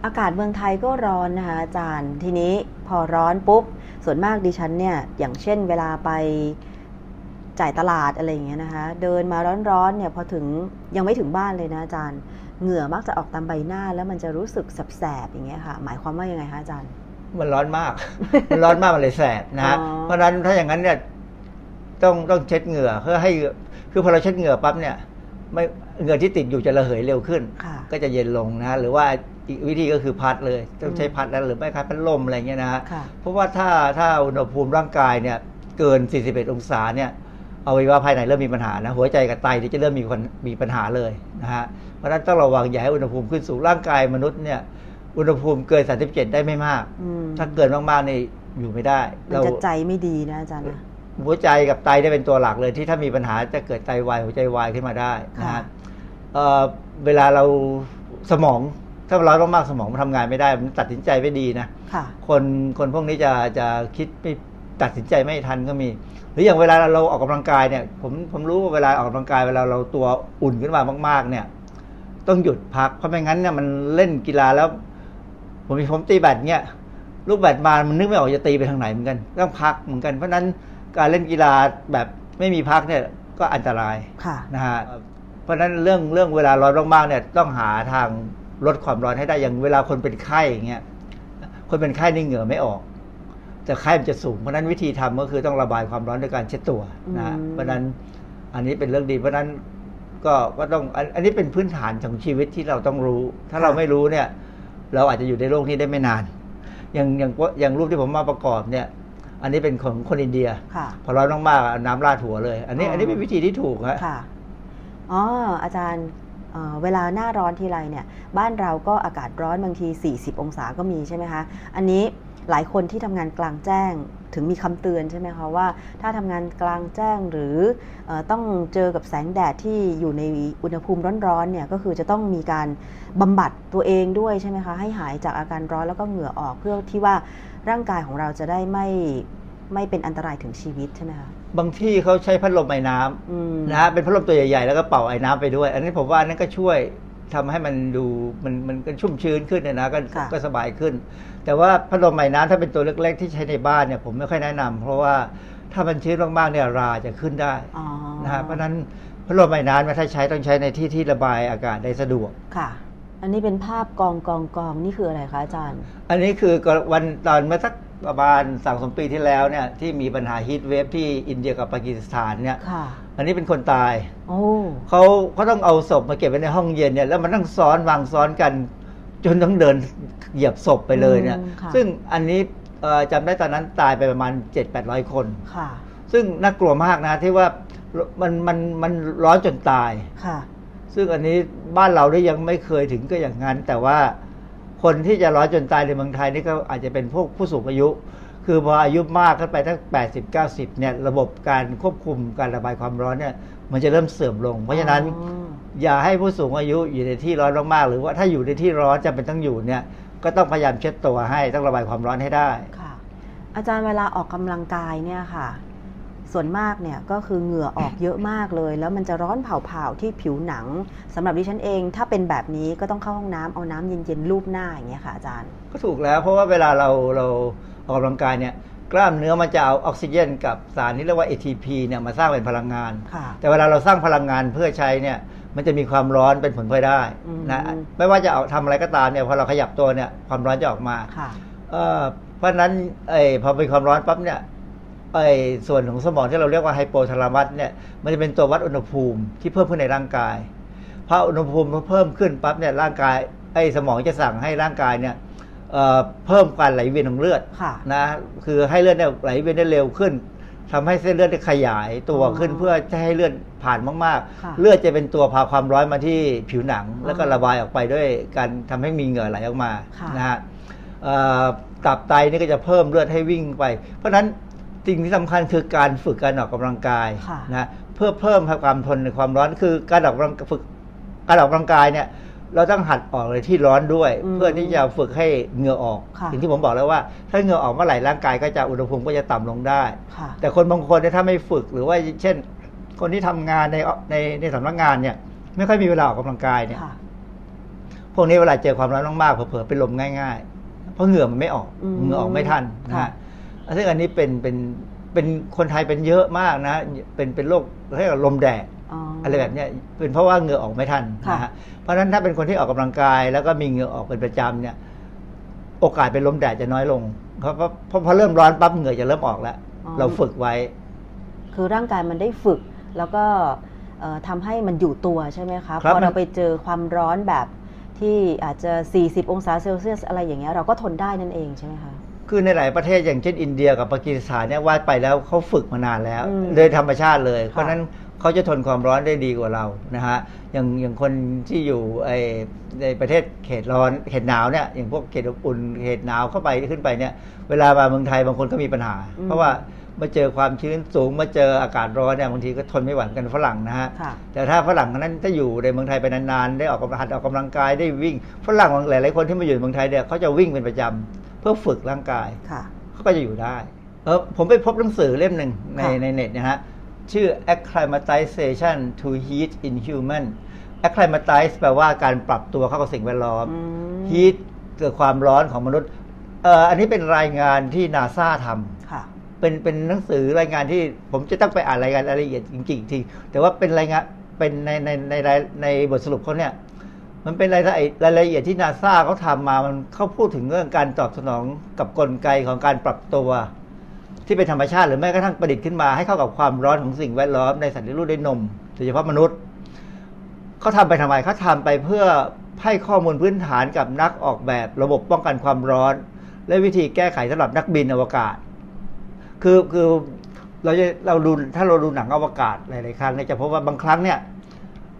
อากาศเมืองไทยก็ร้อนนะคะอาจารย์ทีนี้พอร้อนปุ๊บ ส่วนมากดิฉันเนี่ยอย่างเช่นเวลาไปจ่ายตลาดอะไรอย่างเงี้ยนะคะ เดินมาร้อนๆเนี่ยพอถึงยังไม่ถึงบ้านเลยนะอาจารย์ เหงื่อมักจะออกตามใบหน้าแล้วมันจะรู้สึกแสบๆอย่างเงี้ยค่ะ หมายความว่ายังไงคะอาจารย์ มันร้อนมาก มันร้อนมากมันเลยแสบนะฮะอ๋อเพราะฉะนั้นถ้าอย่างนั้นเนี่ยต้องต้องเช็ดเหงื่อเพื่อให้คือพอเราเช็ดเหงื่อปั๊บเนี่ย ไม่เหงื่อที่ติดอยู่จะระเหยเร็วขึ้นค่ะก็จะเย็นลงนะฮะหรือว่าอีกวิธีก็คือพัดเลยต้องใช้พัดแล้วหรือไม่พัดพัดลมอะไรเงี้ยนะฮะค่ะเพราะว่าถ้าถ้าอุณหภูมิร่างกายเนี่ย เกิน 41 องศาเนี่ยอวัยวะภายในเริ่มมีปัญหานะ หัวใจกับไตที่จะเริ่มมีคนมีปัญหาเลยนะฮะเพราะฉะนั้นต้องระวังอย่าให้อุณหภูมิขึ้นสูงร่างกายมนุษย์เนี่ย อุณหภูมิเกิน 37 ได้ไม่มากอืมถ้าเกินมากๆนี่อยู่ไม่ได้มันจะใจไม่ดีนะอาจารย์นะหัวใจกับไตได้เป็นตัวหลักเลยที่ถ้ามีปัญหาจะเกิดไตวายหัวใจวายขึ้นมาได้นะค่ะฮะเอ่อเวลาเราสมองถ้าร้อนมากๆสมองมันทำงานไม่ได้ มันตัดสินใจไม่ดีนะค่ะคนคนพวกนี้จะจะคิดไม่ตัดสินใจไม่ทันก็มี หรืออย่างเวลาเราออกกำลังกายเนี่ย ผมผมรู้ว่าเวลาออกกำลังกายเวลาเราตัวอุ่นขึ้นมามาก ๆ เนี่ย ต้องหยุดพักเพราะไม่งั้นเนี่ยมันเล่นกีฬาแล้ว ผมมีผมตีแบดเนี่ยลูกแบดมามันนึกไม่ออกจะตีไปทางไหนเหมือนกันต้องพักเหมือนกัน เพราะฉะนั้นการเล่นกีฬาแบบไม่มีพักเนี่ยก็อันตรายค่ะนะฮะเพราะฉะนั้นเรื่องเรื่องเวลาร้อนมากๆเนี่ยต้องหาทางลดความร้อนให้ได้อย่างเวลาคนเป็นไข้อย่างเงี้ยคนเป็นไข้นี่เหงื่อไม่ออก แต่ไข้มันจะสูงเพราะฉะนั้นวิธีทำก็คือต้องระบายความร้อนด้วยการเช็ดตัวนะฮะอืมเพราะฉะนั้นอันนี้เป็นเรื่องดีเพราะฉะนั้นก็ก็ต้องอันอันนี้เป็นพื้นฐานของชีวิตที่เราต้องรู้ ถ้าเราไม่รู้เนี่ย เราอาจจะอยู่ในโลกนี้ได้ไม่นาน อย่างอย่างอย่างรูปที่ผมมาประกอบเนี่ย อันนี้เป็นของคนอินเดียค่ะพอร้อนมากๆเอาน้ำราดหัวเลย อันนี้อ๋ออัอันนี้เป็นวิธีที่ถูกฮะค่ะอ๋ออาจารย์เอ่อเวลาหน้าร้อนทีไรเนี่ย บ้านเราก็อากาศร้อนบางที 40 องศาก็มีใช่ไหมคะ อันนี้หลายคนที่ทำงานกลางแจ้ง ถึงมีคำเตือนใช่ไหมคะว่า ถ้าทำงานกลางแจ้งหรือเออต้องเจอกับแสงแดดที่อยู่ในอุณหภูมิร้อนๆเนี่ยก็คือจะต้องมีการบำบัดตัวเองด้วยใช่ไหมคะให้หายจากอาการร้อนแล้วก็เหงื่อออกเพื่อที่ว่าร่างกายของเราจะได้ไม่ไม่เป็นอันตรายถึงชีวิตใช่ไหมคะบางที่เขาใช้พัดลมไอ้น้ำอืมนะฮะเป็นพัดลมตัวใหญ่ๆ แล้วก็เป่าไอ้น้ำไปด้วย อันนี้ผมว่าอันนั้นก็ช่วยทำให้มันดูมันมันก็ชุ่มชื้นขึ้นเนยนะก็ค่ะก็สบายขึ้น แต่ว่าพัดลมไอ้น้ำถ้าเป็นตัวเล็ก ๆ ที่ใช้ในบ้านเนี่ยผมไม่ค่อยแนะนำเพราะว่าถ้ามันชื้นมากๆเนี่ยราจะขึ้นได้อ๋อนะฮะเพราะฉะนั้นพัดลมไอ้น้ำเนี่ยถ้าใช้ต้องใช้ในที่ที่ระบายอากาศได้สะดวกค่ะ อันนี้เป็นภาพกองกองกองนี่คืออะไรคะอาจารย์ อันนี้คือก็วันตอนเมื่อสักประมาณสองสมปีที่แล้วเนี่ยที่มีปัญหาฮีทเวฟที่อินเดียกับปากีสถานเนี่ยค่ะอันนี้เป็นคนตายโอ้เขาเขาต้องเอาศพมาเก็บไว้ในห้องเย็นเนี่ยแล้วมันต้องซ้อนวางซ้อนกัน จนต้องเดินเหยียบศพไปเลยเนี่ยอืมค่ะซึ่งอันนี้เอ่อจำได้ตอนนั้นตายไปประมาณ 7 8 0 0 คนค่ะ ซึ่งน่ากลัวมากนะที่ว่ามันมันมันร้อนจนตายค่ะ ซึ่งอันนี้บ้านเราได้ยังไม่เคยถึงก็อย่างนั้น แต่ว่าคนที่จะร้อนจนตายในเมืองไทยนี่ก็อาจจะเป็นพวกผู้สูงอายุ คือพออายุมากขึ้นไปตั้ง80 90เนี่ยระบบการควบคุมการระบายความร้อนเนี่ย มันจะเริ่มเสื่อมลง เพราะฉะนั้นอ๋ออย่าให้ผู้สูงอายุอยู่ในที่ร้อนมากๆ หรือว่าถ้าอยู่ในที่ร้อนจำเป็นต้องอยู่เนี่ย ก็ต้องพยายามเช็ดตัวให้ต้องระบายความร้อนให้ได้ค่ะ อาจารย์เวลาออกกำลังกายเนี่ยค่ะ ส่วนมากเนี่ยก็คือเหงื่อออกเยอะมากเลย แล้วมันจะร้อนเผาๆที่ผิวหนังสำหรับดิฉันเอง ถ้าเป็นแบบนี้ก็ต้องเข้าห้องน้ำเอาน้ำเย็นๆลูบหน้าอย่างเงี้ยค่ะอาจารย์ ก็ถูกแล้วเพราะว่าเวลาเราเราออกกำลังกายเนี่ย กล้ามเนื้อมันจะเอาออกซิเจน กับสารที่เรียกว่า ATP เนี่ยมาสร้างเป็นพลังงานค่ะแต่เวลาเราสร้างพลังงานเพื่อใช้เนี่ยมันจะมีความร้อนเป็นผลพลอยได้อืมนะไม่ว่าจะเอาทำอะไรก็ตามเนี่ยพอเราขยับตัวเนี่ยความร้อนจะออกมาค่ะเอ่อเพราะฉะนั้นไอ้พอเป็นความร้อนปั๊บเนี่ยไอ้ส่วนของสมองที่เราเรียกว่าไฮโปทาลามัสเนี่ยมันจะเป็นตัววัดอุณหภูมิที่เพิ่มขึ้นในร่างกายพออุณหภูมิเพิ่มขึ้นปั๊บเนี่ยร่างกายไอ้สมองจะสั่งให้ร่างกายเนี่ย เอ่อเพิ่มการไหลเวียนของเลือดค่ะนะคือให้เลือดเนี่ยไหลเวียนได้เร็วขึ้นทำให้เส้นเลือดได้ขยายตัวอ๋อขึ้นเพื่อจะให้เลือดผ่านมากค่ะๆเลือดจะเป็นตัวพาความร้อนมาที่ผิวหนังอ๋อแล้วก็ระบายออกไปด้วยการทำให้มีเหงื่อไหลออกมาค่ะนะฮะเอ่อตับไตนี่ก็จะเพิ่มเลือดให้วิ่งไป เพราะฉะนั้นสิ่งที่สำคัญคือการฝึกการออกกำลังกายค่ะนะเพื่อเพิ่มความทนในความร้อนคือการออกกำลังฝึกการออกกำลังกายเนี่ย เราต้องหัดออกเลยที่ร้อนด้วยอืมเพื่อที่จะฝึกให้เหงื่อออกค่ะอย่างที่ผมบอกแล้วว่า ถ้าเหงื่อออกเมื่อไหร่ร่างกายก็จะอุณหภูมิก็จะต่ำลงได้ค่ะแต่คนบางคนเนี่ยถ้าไม่ฝึกหรือว่าเช่น คนที่ทำงานในในในสำนักงานเนี่ย ไม่ค่อยมีเวลาออกกำลังกายเนี่ยค่ะพวกนี้เวลาเจอความร้อนมากๆเผลอๆเป็นลมง่าย ๆ เพราะเหงื่อมันไม่ออกอืมเหงื่อออกไม่ทันนะค่ะฮะซึ่งอันนี้เป็นเป็นเป็นคนไทยเป็นเยอะมากนะ เป็นเป็นโรคเรียกว่าลมแดด อ๋อออะไรแบบเนี้ยเป็นเพราะว่าเหงื่อออกไม่ทันค่ะนะฮะเพราะฉะนั้นถ้าเป็นคนที่ออกกำลังกาย แล้วก็มีเหงื่อออกเป็นประจำเนี่ย โอกาสเป็นลมแดดจะน้อยลงเพราะเพราะเพราะพอเริ่มร้อนปั๊บเหงื่อจะเริ่มออกแล้ว เราฝึกไว้ คือร่างกายมันได้ฝึก แล้วก็เอ่อทำให้มันอยู่ตัวใช่ไหมคะครับพอเรามันไปเจอความร้อนแบบที่อาจจะ 40 องศาเซลเซียสอะไรอย่างเงี้ยเราก็ทนได้นั่นเองใช่ไหมคะคือในหลายประเทศอย่างเช่นอินเดียกับปากีสถานเนี่ยว่าไปแล้วเขาฝึกมานานแล้วอืมโดยธรรมชาติเลยค่ะเพราะฉะนั้น เขาจะทนความร้อนได้ดีกว่าเรานะฮะอย่างอย่างคนที่อยู่ไอในประเทศเขตร้อนเขตหนาวเนี่ยอย่างพวกเขตอบอุ่นเขตหนาวเข้าไปขึ้นไปเนี่ย เวลามาเมืองไทยบางคนก็มีปัญหาอืมเพราะว่ามาเจอความชื้นสูงมาเจออากาศร้อนเนี่ยบางทีก็ทนไม่ไหวเหมือนกันฝรั่งนะฮะค่ะแต่ถ้าฝรั่งนั้นถ้าอยู่ในเมืองไทยไปนานๆได้ออกกำลังหัดออกกำลังกายได้วิ่งฝรั่งหลายๆคนที่มาอยู่เมืองไทยเนี่ยเขาจะวิ่งเป็นประจำเพื่อฝึกร่างกายค่ะเขาก็จะอยู่ได้เออผมไปพบหนังสือเล่มหนึ่งในค่ะในเน็ตนะฮะ ชื่อ acclimatization to heat in human acclimatize แปลว่าการปรับตัวเข้ากับสิ่งแวดล้อมอืม heat เกิดความร้อนของมนุษย์เอ่ออันนี้เป็นรายงานที่นาซาทำค่ะเป็นเป็นหนังสือรายงานที่ผมจะต้องไปอ่านรายงานรายละเอียดจริงๆอีกทีแต่ว่าเป็นรายงานเป็นในในในในในบทสรุปเขาเนี่ยมันเป็นรายละเอียดรายละเอียดที่นาซาเขาทำมา มันเขาพูดถึงเรื่องการตอบสนองกับกลไกของการปรับตัว ที่เป็นธรรมชาติหรือแม้กระทั่งประดิษฐ์ขึ้นมาให้เข้ากับความร้อนของสิ่งแวดล้อมในสัตว์เลี้ยงลูกด้วยนมโดยเฉพาะมนุษย์เขาทำไปทำไมเขาทำไปเพื่อให้ข้อมูลพื้นฐานกับนักออกแบบระบบป้องกันความร้อน และวิธีแก้ไขสำหรับนักบินอวกาศ คือคือเราจะเราดูถ้าเราดูหนังอวกาศหลายๆครั้งเนี่ยจะพบว่าบางครั้งเนี่ย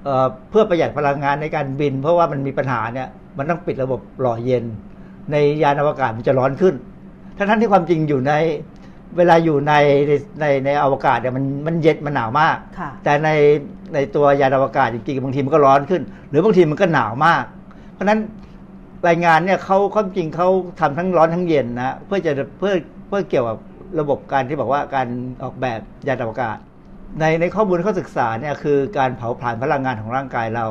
เเพื่อประหยัดพลังงานในการบิน เพราะว่ามันมีปัญหาเนี่ยมันต้องปิดระบบหล่อเย็น ในยานอวกาศมันจะร้อนขึ้นทั้งทั้งที่ความจริงอยู่ใน เวลาอยู่ในในในในอวกาศเนี่ยมันมันเย็นมันหนาวมากค่ะแต่ในในตัวยานอวกาศจริงๆบางทีมันก็ร้อนขึ้น หรือบางทีมันก็หนาวมาก เพราะฉะนั้นรายงานเนี่ยเขาเขาจริงเขาทำทั้งร้อนทั้งเย็นนะเพื่อจะเพื่อเพื่อเกี่ยวกับระบบการที่บอกว่าการออกแบบยานอวกาศ ในในข้อมูลที่เขาศึกษาเนี่ยคือการเผาผลาญพลังงานของร่างกายเรา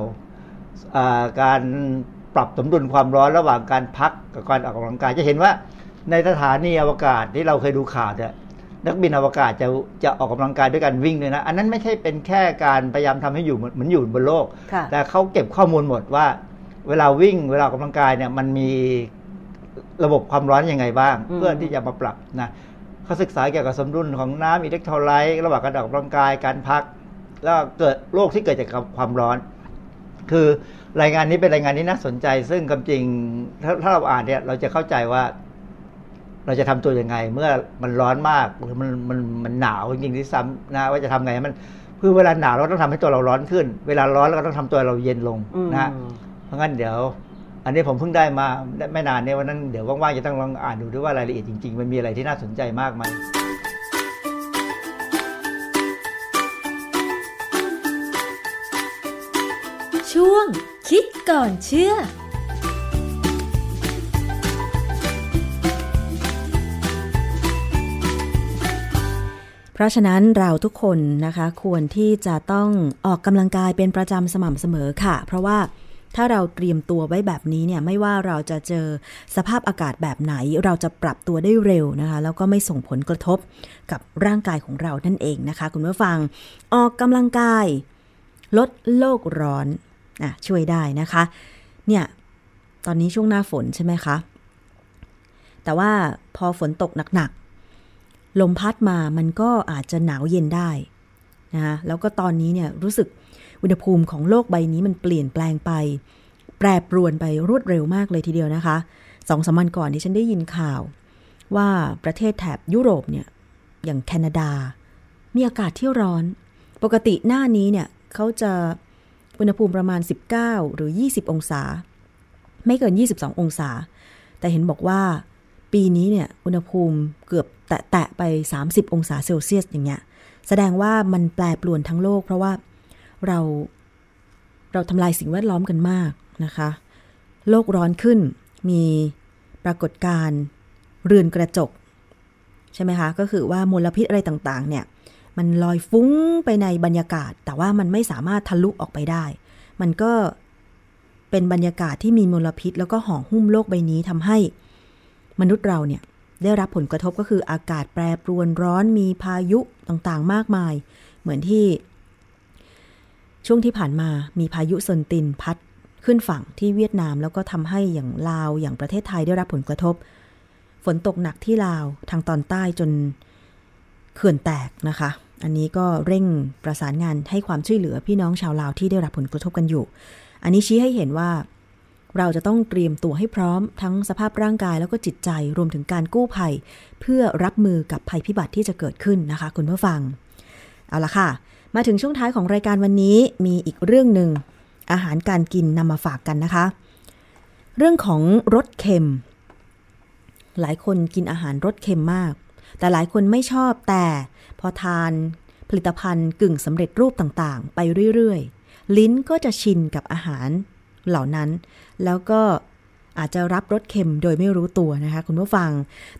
อ่าการปรับสมดุลความร้อนระหว่างการพักกับการออกกำลังกายจะเห็นว่า ในสถานีอวกาศที่เราเคยดูข่าวเนี่ยนักบินอวกาศจะจะออกกำลังกายด้วยการวิ่งเลยนะ อันนั้นไม่ใช่เป็นแค่การพยายามทำให้อยู่เหมือนเหมือนอยู่บนโลกค่ะแต่เขาเก็บข้อมูลหมดว่า เวลาวิ่งเวลาออกกำลังกายเนี่ยมันมีระบบความร้อนยังไงบ้างอืมเพื่อที่จะมาปรับนะเขาศึกษาเกี่ยวกับสมดุลของน้ำอิเล็กโทรไลต์ระหว่างการออกกำลังกายการพัก แล้วเกิดโรคที่เกิดจากความร้อน คือรายงานนี้เป็นรายงานที่น่าสนใจ ซึ่งความจริงถ้าถ้าเราอ่านเนี่ยเราจะเข้าใจว่า เราจะทำตัวยังไง เมื่อมันร้อนมากหรือมันมันมันหนาวจริงๆที่ซ้ำนะว่าจะทำไงให้มันคือเวลาหนาวเราต้องทำให้ตัวเราร้อนขึ้น เวลาร้อนเราก็ต้องทำตัวเราเย็นลงอืมนะฮะเพราะงั้นเดี๋ยว อันนี้ผมเพิ่งได้มาได้ไม่นานเนี่ยวันนั้นเดี๋ยวว่างๆจะต้องลองอ่านดูด้วยว่ารายละเอียดจริงๆ มันมีอะไรที่น่าสนใจมากไหมช่วงคิดก่อนเชื่อ เพราะฉะนั้นเราทุกคนนะคะ ควรที่จะต้องออกกำลังกายเป็นประจำสม่ำเสมอค่ะ เพราะว่าถ้าเราเตรียมตัวไว้แบบนี้เนี่ยไม่ว่าเราจะเจอสภาพอากาศแบบไหน เราจะปรับตัวได้เร็วนะคะ แล้วก็ไม่ส่งผลกระทบกับร่างกายของเรานั่นเองนะคะ คุณผู้ฟังออกกำลังกาย ลดโลกร้อนอะช่วยได้นะคะ เนี่ยตอนนี้ช่วงหน้าฝนใช่ไหมคะ แต่ว่าพอฝนตกหนักๆ ลมพัดมามันก็อาจจะหนาวเย็นได้นะคะแล้วก็ตอนนี้เนี่ยรู้สึกอุณหภูมิของโลกใบนี้มันเปลี่ยนแปลงไป แปรปรวนไปรวดเร็วมากเลยทีเดียวนะคะสองสามวันก่อนที่ฉันได้ยินข่าว ว่าประเทศแถบยุโรปเนี่ยอย่างแคนาดา มีอากาศที่ร้อน ปกติหน้านี้เนี่ยเขาจะอุณหภูมิประมาณ 19 หรือ 20 องศา ไม่เกิน 22 องศา แต่เห็นบอกว่า ปีนี้เนี่ยอุณหภูมิเกือบแตะไป 30 องศาเซลเซียสอย่างเงี้ย แสดงว่ามันแปรปรวนทั้งโลก เพราะว่าเราเราทำลายสิ่งแวดล้อมกันมากนะคะ โลกร้อนขึ้นมีปรากฏการณ์เรือนกระจก ใช่ไหมคะ ก็คือว่ามลพิษอะไรต่างๆ เนี่ย มันลอยฟุ้งไปในบรรยากาศ แต่ว่ามันไม่สามารถทะลุออกไปได้ มันก็เป็นบรรยากาศที่มีมลพิษ แล้วก็ห่อหุ้มโลกใบนี้ทำให้ มนุษย์เราเนี่ยได้รับผลกระทบก็คืออากาศแปรปรวนร้อนมีพายุต่างๆ มากมาย เหมือนที่ ช่วงที่ผ่านมามีพายุเซนตินพัดขึ้นฝั่งที่เวียดนามแล้วก็ทำให้อย่างลาวอย่างประเทศไทยได้รับผลกระทบ ฝนตกหนักที่ลาวทางตอนใต้จนเขื่อนแตกนะคะ อันนี้ก็เร่งประสานงานให้ความช่วยเหลือพี่น้องชาวลาวที่ได้รับผลกระทบกันอยู่ อันนี้ชี้ให้เห็นว่า เราจะต้องเตรียมตัวให้พร้อมทั้งสภาพร่างกายแล้วก็จิตใจรวมถึงการกู้ภัย เพื่อรับมือกับภัยพิบัติที่จะเกิดขึ้นนะคะ คุณผู้ฟัง เอาละค่ะ มาถึงช่วงท้ายของรายการวันนี้มีอีกเรื่องหนึ่งอาหารการกินนำมาฝากกันนะคะ เรื่องของรสเค็ม หลายคนกินอาหารรสเค็มมาก แต่หลายคนไม่ชอบแต่พอทานผลิตภัณฑ์กึ่งสำเร็จรูปต่างๆ ไปเรื่อยๆ ลิ้นก็จะชินกับอาหาร เหล่านั้น แล้วก็อาจจะรับรสเค็มโดยไม่รู้ตัวนะคะคุณผู้ฟัง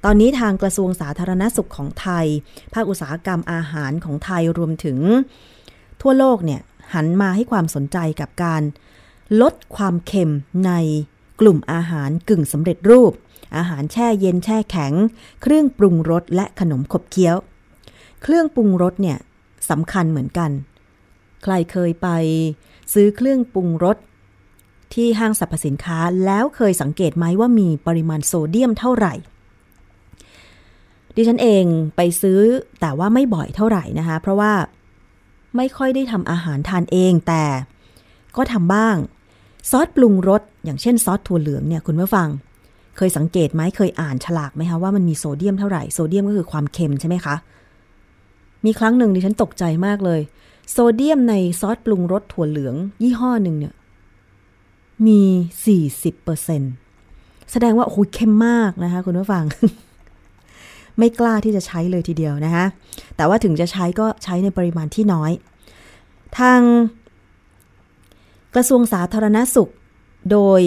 ตอนนี้ทางกระทรวงสาธารณสุขของไทย ภาคอุตสาหกรรมอาหารของไทยรวมถึง ทั่วโลกเนี่ยหันมาให้ความสนใจกับการ ลดความเค็มในกลุ่มอาหารกึ่งสำเร็จรูป อาหารแช่เย็นแช่แข็ง เครื่องปรุงรสและขนมขบเคี้ยว เครื่องปรุงรสเนี่ยสำคัญเหมือนกัน ใครเคยไปซื้อเครื่องปรุงรส ที่ห้างสรรพสินค้าแล้วเคยสังเกตไหมว่ามีปริมาณโซเดียมเท่าไหร่ ดิฉันเองไปซื้อแต่ว่าไม่บ่อยเท่าไหร่นะคะ เพราะว่าไม่ค่อยได้ทำอาหารทานเองแต่ก็ทำบ้าง ซอสปรุงรสอย่างเช่นซอสถั่วเหลืองเนี่ยคุณผู้ฟัง เคยสังเกตไหมเคยอ่านฉลากไหมคะว่ามันมีโซเดียมเท่าไหร่โซเดียมก็คือความเค็มใช่ไหมคะมีครั้งหนึ่งดิฉันตกใจมากเลย โซเดียมในซอสปรุงรสถั่วเหลือง ยี่ห้อหนึ่งเนี่ย มี 40%แสดงว่า โอ้โหเข้มมากนะคะคุณผู้ฟัง ไม่กล้าที่จะใช้เลยทีเดียวนะคะแต่ว่าถึงจะใช้ก็ใช้ในปริมาณที่น้อย ทาง กระทรวงสาธารณสุข โดย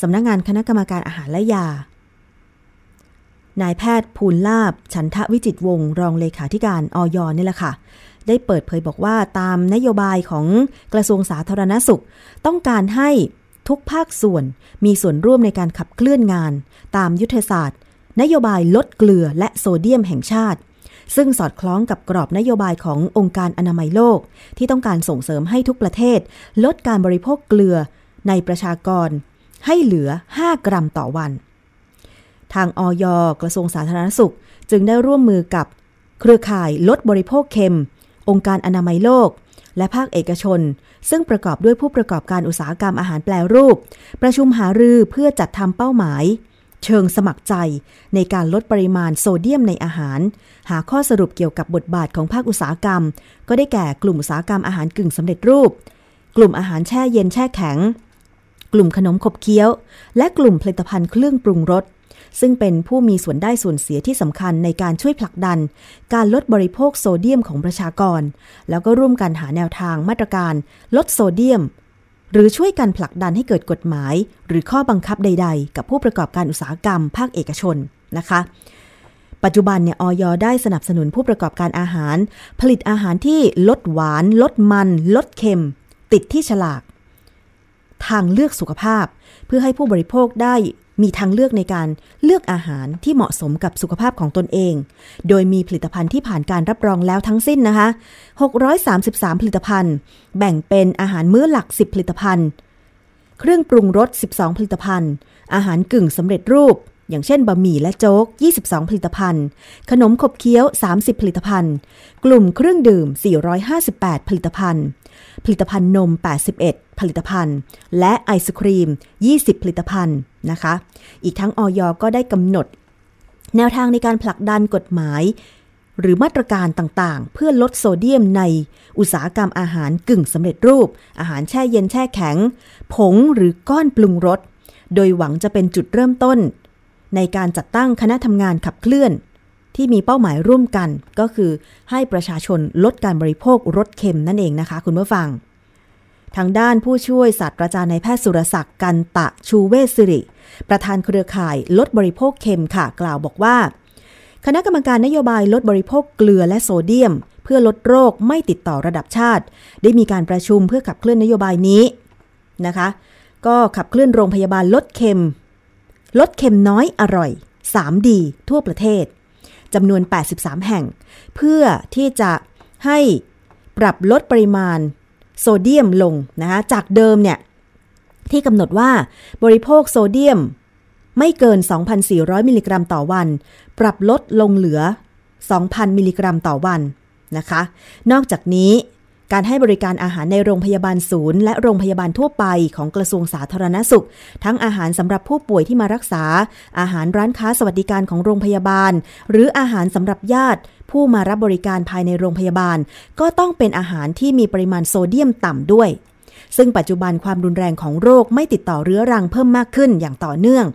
สำนักงงานคณะกรรมการอาหารและยา นายแพทย์ภูลลาบ ฉันทวิจิตวงศ์รองเลขาธิการออยนี่แหละค่ะได้เปิดเผยบอกว่าตามนโยบายของกระทรวงสาธารณสุข ต้องการให้ ทุกภาคส่วนมีส่วนร่วมในการขับเคลื่อนงาน ตามยุทธศาสตร์ นโยบายลดเกลือและโซเดียมแห่งชาติ ซึ่งสอดคล้องกับกรอบนโยบายขององค์การอนามัยโลก ที่ต้องการส่งเสริมให้ทุกประเทศ ลดการบริโภคเกลือในประชากร ให้เหลือ 5 กรัมต่อวัน ทางออยกระทรวงสาธารณสุขจึงได้ร่วมมือกับเครือข่ายลดบริโภคเค็ม องค์การอนามัยโลก และภาคเอกชน ซึ่งประกอบด้วยผู้ประกอบการอุตสาหกรรมอาหารแปลรูป ประชุมหารือเพื่อจัดทำเป้าหมาย เชิงสมัครใจในการลดปริมาณโซเดียมในอาหาร หาข้อสรุปเกี่ยวกับบทบาทของภาคอุตสาหกรรม ก็ได้แก่กลุ่มอุตสาหกรรมอาหารกึ่งสำเร็จรูป กลุ่มอาหารแช่เย็นแช่แข็ง กลุ่มขนมขบเคี้ยว และกลุ่มผลิตภัณฑ์เครื่องปรุงรส ซึ่งเป็นผู้มีส่วนได้ส่วนเสียที่สำคัญในการช่วยผลักดัน การลดบริโภคโซเดียมของประชากร แล้วก็ร่วมกันหาแนวทางมาตรการ ลดโซเดียม หรือช่วยกันผลักดันให้เกิดกฎหมาย หรือข้อบังคับใด ๆ กับผู้ประกอบการอุตสาหกรรม ภาคเอกชนนะคะปัจจุบันเนี่ยออยได้สนับสนุนผู้ประกอบการอาหาร ผลิตอาหารที่ลดหวาน ลดมัน ลดเค็ม ติดที่ฉลาก ทางเลือกสุขภาพ เพื่อให้ผู้บริโภคได้ มีทางเลือกในการเลือกอาหารที่เหมาะสมกับสุขภาพของตนเอง โดยมีผลิตภัณฑ์ที่ผ่านการรับรองแล้วทั้งสิ้นนะคะ 633 ผลิตภัณฑ์ แบ่งเป็นอาหารมื้อหลัก 10 ผลิตภัณฑ์ เครื่องปรุงรส 12 ผลิตภัณฑ์ อาหารกึ่งสำเร็จรูป อย่างเช่นบะหมี่และโจ๊ก 22 ผลิตภัณฑ์ ขนมขบเคี้ยว 30 ผลิตภัณฑ์ กลุ่มเครื่องดื่ม 458 ผลิตภัณฑ์ ผลิตภัณฑ์นม 81 ผลิตภัณฑ์ และไอศครีม 20 ผลิตภัณฑ์นะคะ อีกทั้งออยก็ได้กำหนด แนวทางในการผลักดันกฎหมาย หรือมาตรการต่างๆ เพื่อลดโซเดียมในอุตสาหกรรมอาหารกึ่งสำเร็จรูป อาหารแช่เย็นแช่แข็ง ผงหรือก้อนปรุงรสโดยหวังจะเป็นจุดเริ่มต้น ในการจัดตั้งคณะทำงานขับเคลื่อน ที่มีเป้าหมายร่วมกัน ก็คือให้ประชาชนลดการบริโภครสเค็มนั่นเองนะคะคุณผู้ฟัง ทางด้านผู้ช่วยศาสตราจารย์นายแพทย์สุรศักดิ์กันตะชูเวสิริ ประธานเครือข่ายลดบริโภคเค็มค่ะ กล่าวบอกว่า คณะกรรมการนโยบายลดบริโภคเกลือและโซเดียม เพื่อลดโรคไม่ติดต่อระดับชาติ ได้มีการประชุมเพื่อขับเคลื่อนนโยบายนี้นะคะ ก็ขับเคลื่อนโรงพยาบาลลดเค็มลดเค็มน้อยอร่อย 3D ทั่วประเทศ จำนวน 83 แห่ง เพื่อที่จะให้ปรับลดปริมาณโซเดียมลงนะคะจากเดิมเนี่ย ที่กำหนดว่าบริโภคโซเดียมไม่เกิน 2,400 มิลลิกรัมต่อวัน ปรับลดลงเหลือ 2,000 มิลลิกรัมต่อวันนะคะ นอกจากนี้ การให้บริการอาหารในโรงพยาบาลศูนย์ และโรงพยาบาลทั่วไปของกระทรวงสาธารณสุข ทั้งอาหารสำหรับผู้ป่วยที่มารักษา อาหารร้านค้าสวัสดิการของโรงพยาบาล หรืออาหารสำหรับญาติ ผู้มารับบริการภายในโรงพยาบาล ก็ต้องเป็นอาหารที่มีปริมาณโซเดียมต่ำด้วยซึ่งปัจจุบันความรุนแรงของโรคไม่ติดต่อเรื้อรังเพิ่มมากขึ้นอย่างต่อเนื่อง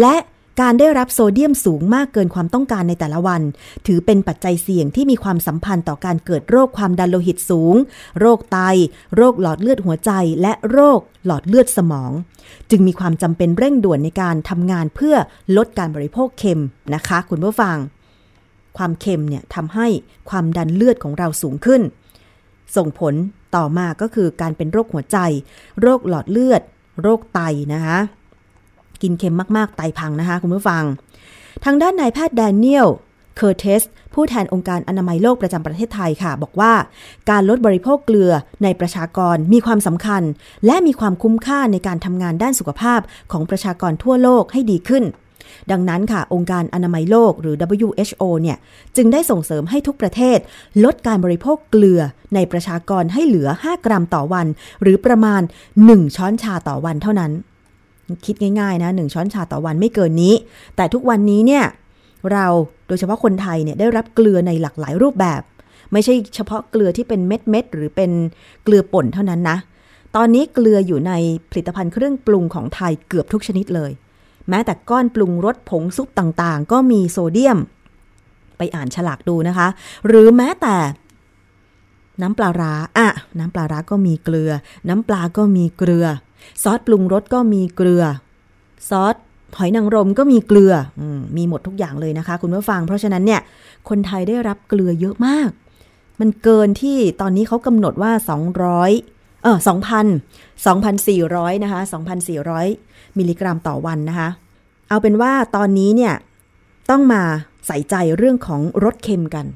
และ การได้รับโซเดียมสูงมากเกินความต้องการในแต่ละวัน ถือเป็นปัจจัยเสี่ยงที่มีความสัมพันธ์ต่อการเกิดโรคความดันโลหิตสูง โรคไต โรคหลอดเลือดหัวใจ และโรคหลอดเลือดสมอง จึงมีความจำเป็นเร่งด่วนในการทำงานเพื่อลดการบริโภคเค็มนะคะ คุณผู้ฟัง ความเค็มเนี่ยทำให้ความดันเลือดของเราสูงขึ้น ส่งผลต่อมาก็คือการเป็นโรคหัวใจ โรคหลอดเลือด โรคไตนะคะ กินเค็มมาก ๆ ไตพังนะคะ คุณผู้ฟัง ทางด้านนายแพทย์แดเนียลเคอร์เทสซ์ผู้แทนองค์การอนามัยโลกประจำประเทศไทยค่ะ บอกว่าการลดบริโภคเกลือในประชากรมีความสำคัญ และมีความคุ้มค่าในการทำงานด้านสุขภาพของประชากรทั่วโลกให้ดีขึ้น ดังนั้นค่ะ องค์การอนามัยโลกหรือ WHO เนี่ย จึงได้ส่งเสริมให้ทุกประเทศ ลดการบริโภคเกลือในประชากรให้เหลือ 5 กรัมต่อวัน หรือประมาณ 1 ช้อนชาต่อวันเท่านั้น คิดง่ายๆนะหนึ่งช้อนชาต่อวันไม่เกินนี้ แต่ทุกวันนี้เนี่ยเราโดยเฉพาะคนไทยเนี่ยได้รับเกลือในหลากหลายรูปแบบ ไม่ใช่เฉพาะเกลือที่เป็นเม็ดเม็ดๆหรือเป็นเกลือป่นเท่านั้นนะ ตอนนี้เกลืออยู่ในผลิตภัณฑ์เครื่องปรุงของไทยเกือบทุกชนิดเลย แม้แต่ก้อนปรุงรสผงซุปต่างๆ ก็มีโซเดียม ไปอ่านฉลากดูนะคะ หรือแม้แต่น้ำปลาร้าอะน้ำปลาร้าก็มีเกลือ น้ำปลาก็มีเกลือ ซอสปรุงรสก็มีเกลือ ซอสหอยนางรมก็มีเกลืออมมีหมดทุกอย่างเลยนะคะ คุณผู้ฟัง เพราะฉะนั้นเนี่ย คนไทยได้รับเกลือเยอะมาก มันเกินที่ตอนนี้เขากำหนดว่า 200 เออ2,000 2,400 นะคะ 2,400 มิลลิกรัมต่อวันนะคะ เอาเป็นว่าตอนนี้เนี่ย ต้องมาใส่ใจเรื่องของรสเค็มกัน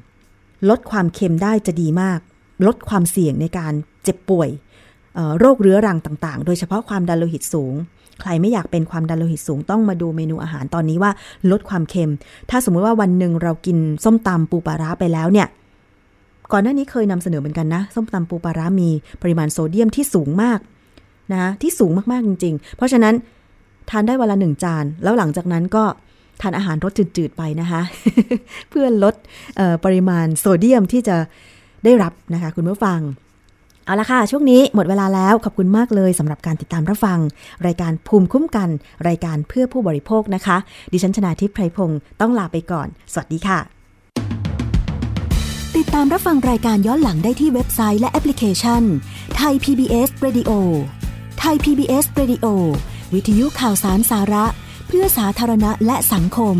ลดความเค็มได้จะดีมาก ลดความเสี่ยงในการเจ็บป่วย โรคเรื้อรังต่างๆ โดยเฉพาะความดันโลหิตสูง ใครไม่อยากเป็นความดันโลหิตสูงต้องมาดูเมนูอาหารตอนนี้ว่าลดความเค็ม ถ้าสมมุติว่าวันหนึ่งเรากินส้มตำปูปลาร้าไปแล้วเนี่ย ก่อนหน้านี้เคยนำเสนอเหมือนกันนะ ส้มตำปูปลาร้ามีปริมาณโซเดียมที่สูงมากนะที่สูงมากๆจริง ๆ เพราะฉะนั้นทานได้วันละหนึ่งจาน แล้วหลังจากนั้นก็ทานอาหารรสจืดๆไปนะคะ เพื่อลดออปริมาณโซเดียมที่จะได้รับนะคะ คุณผู้ฟัง เอาละค่ะ ช่วงนี้หมดเวลาแล้วขอบคุณมากเลยสำหรับการติดตามรับฟัง รายการภูมิคุ้มกัน รายการเพื่อผู้บริโภคนะคะ ดิฉันชนาทิพย์ไพรพงศ์ต้องลาไปก่อน สวัสดีค่ะ ติดตามรับฟังรายการย้อนหลังได้ที่เว็บไซต์และแอปพลิเคชันไทย PBS Radio ไทย PBS Radio วิทยุข่าวสารสาระ เพื่อสาธารณะและสังคม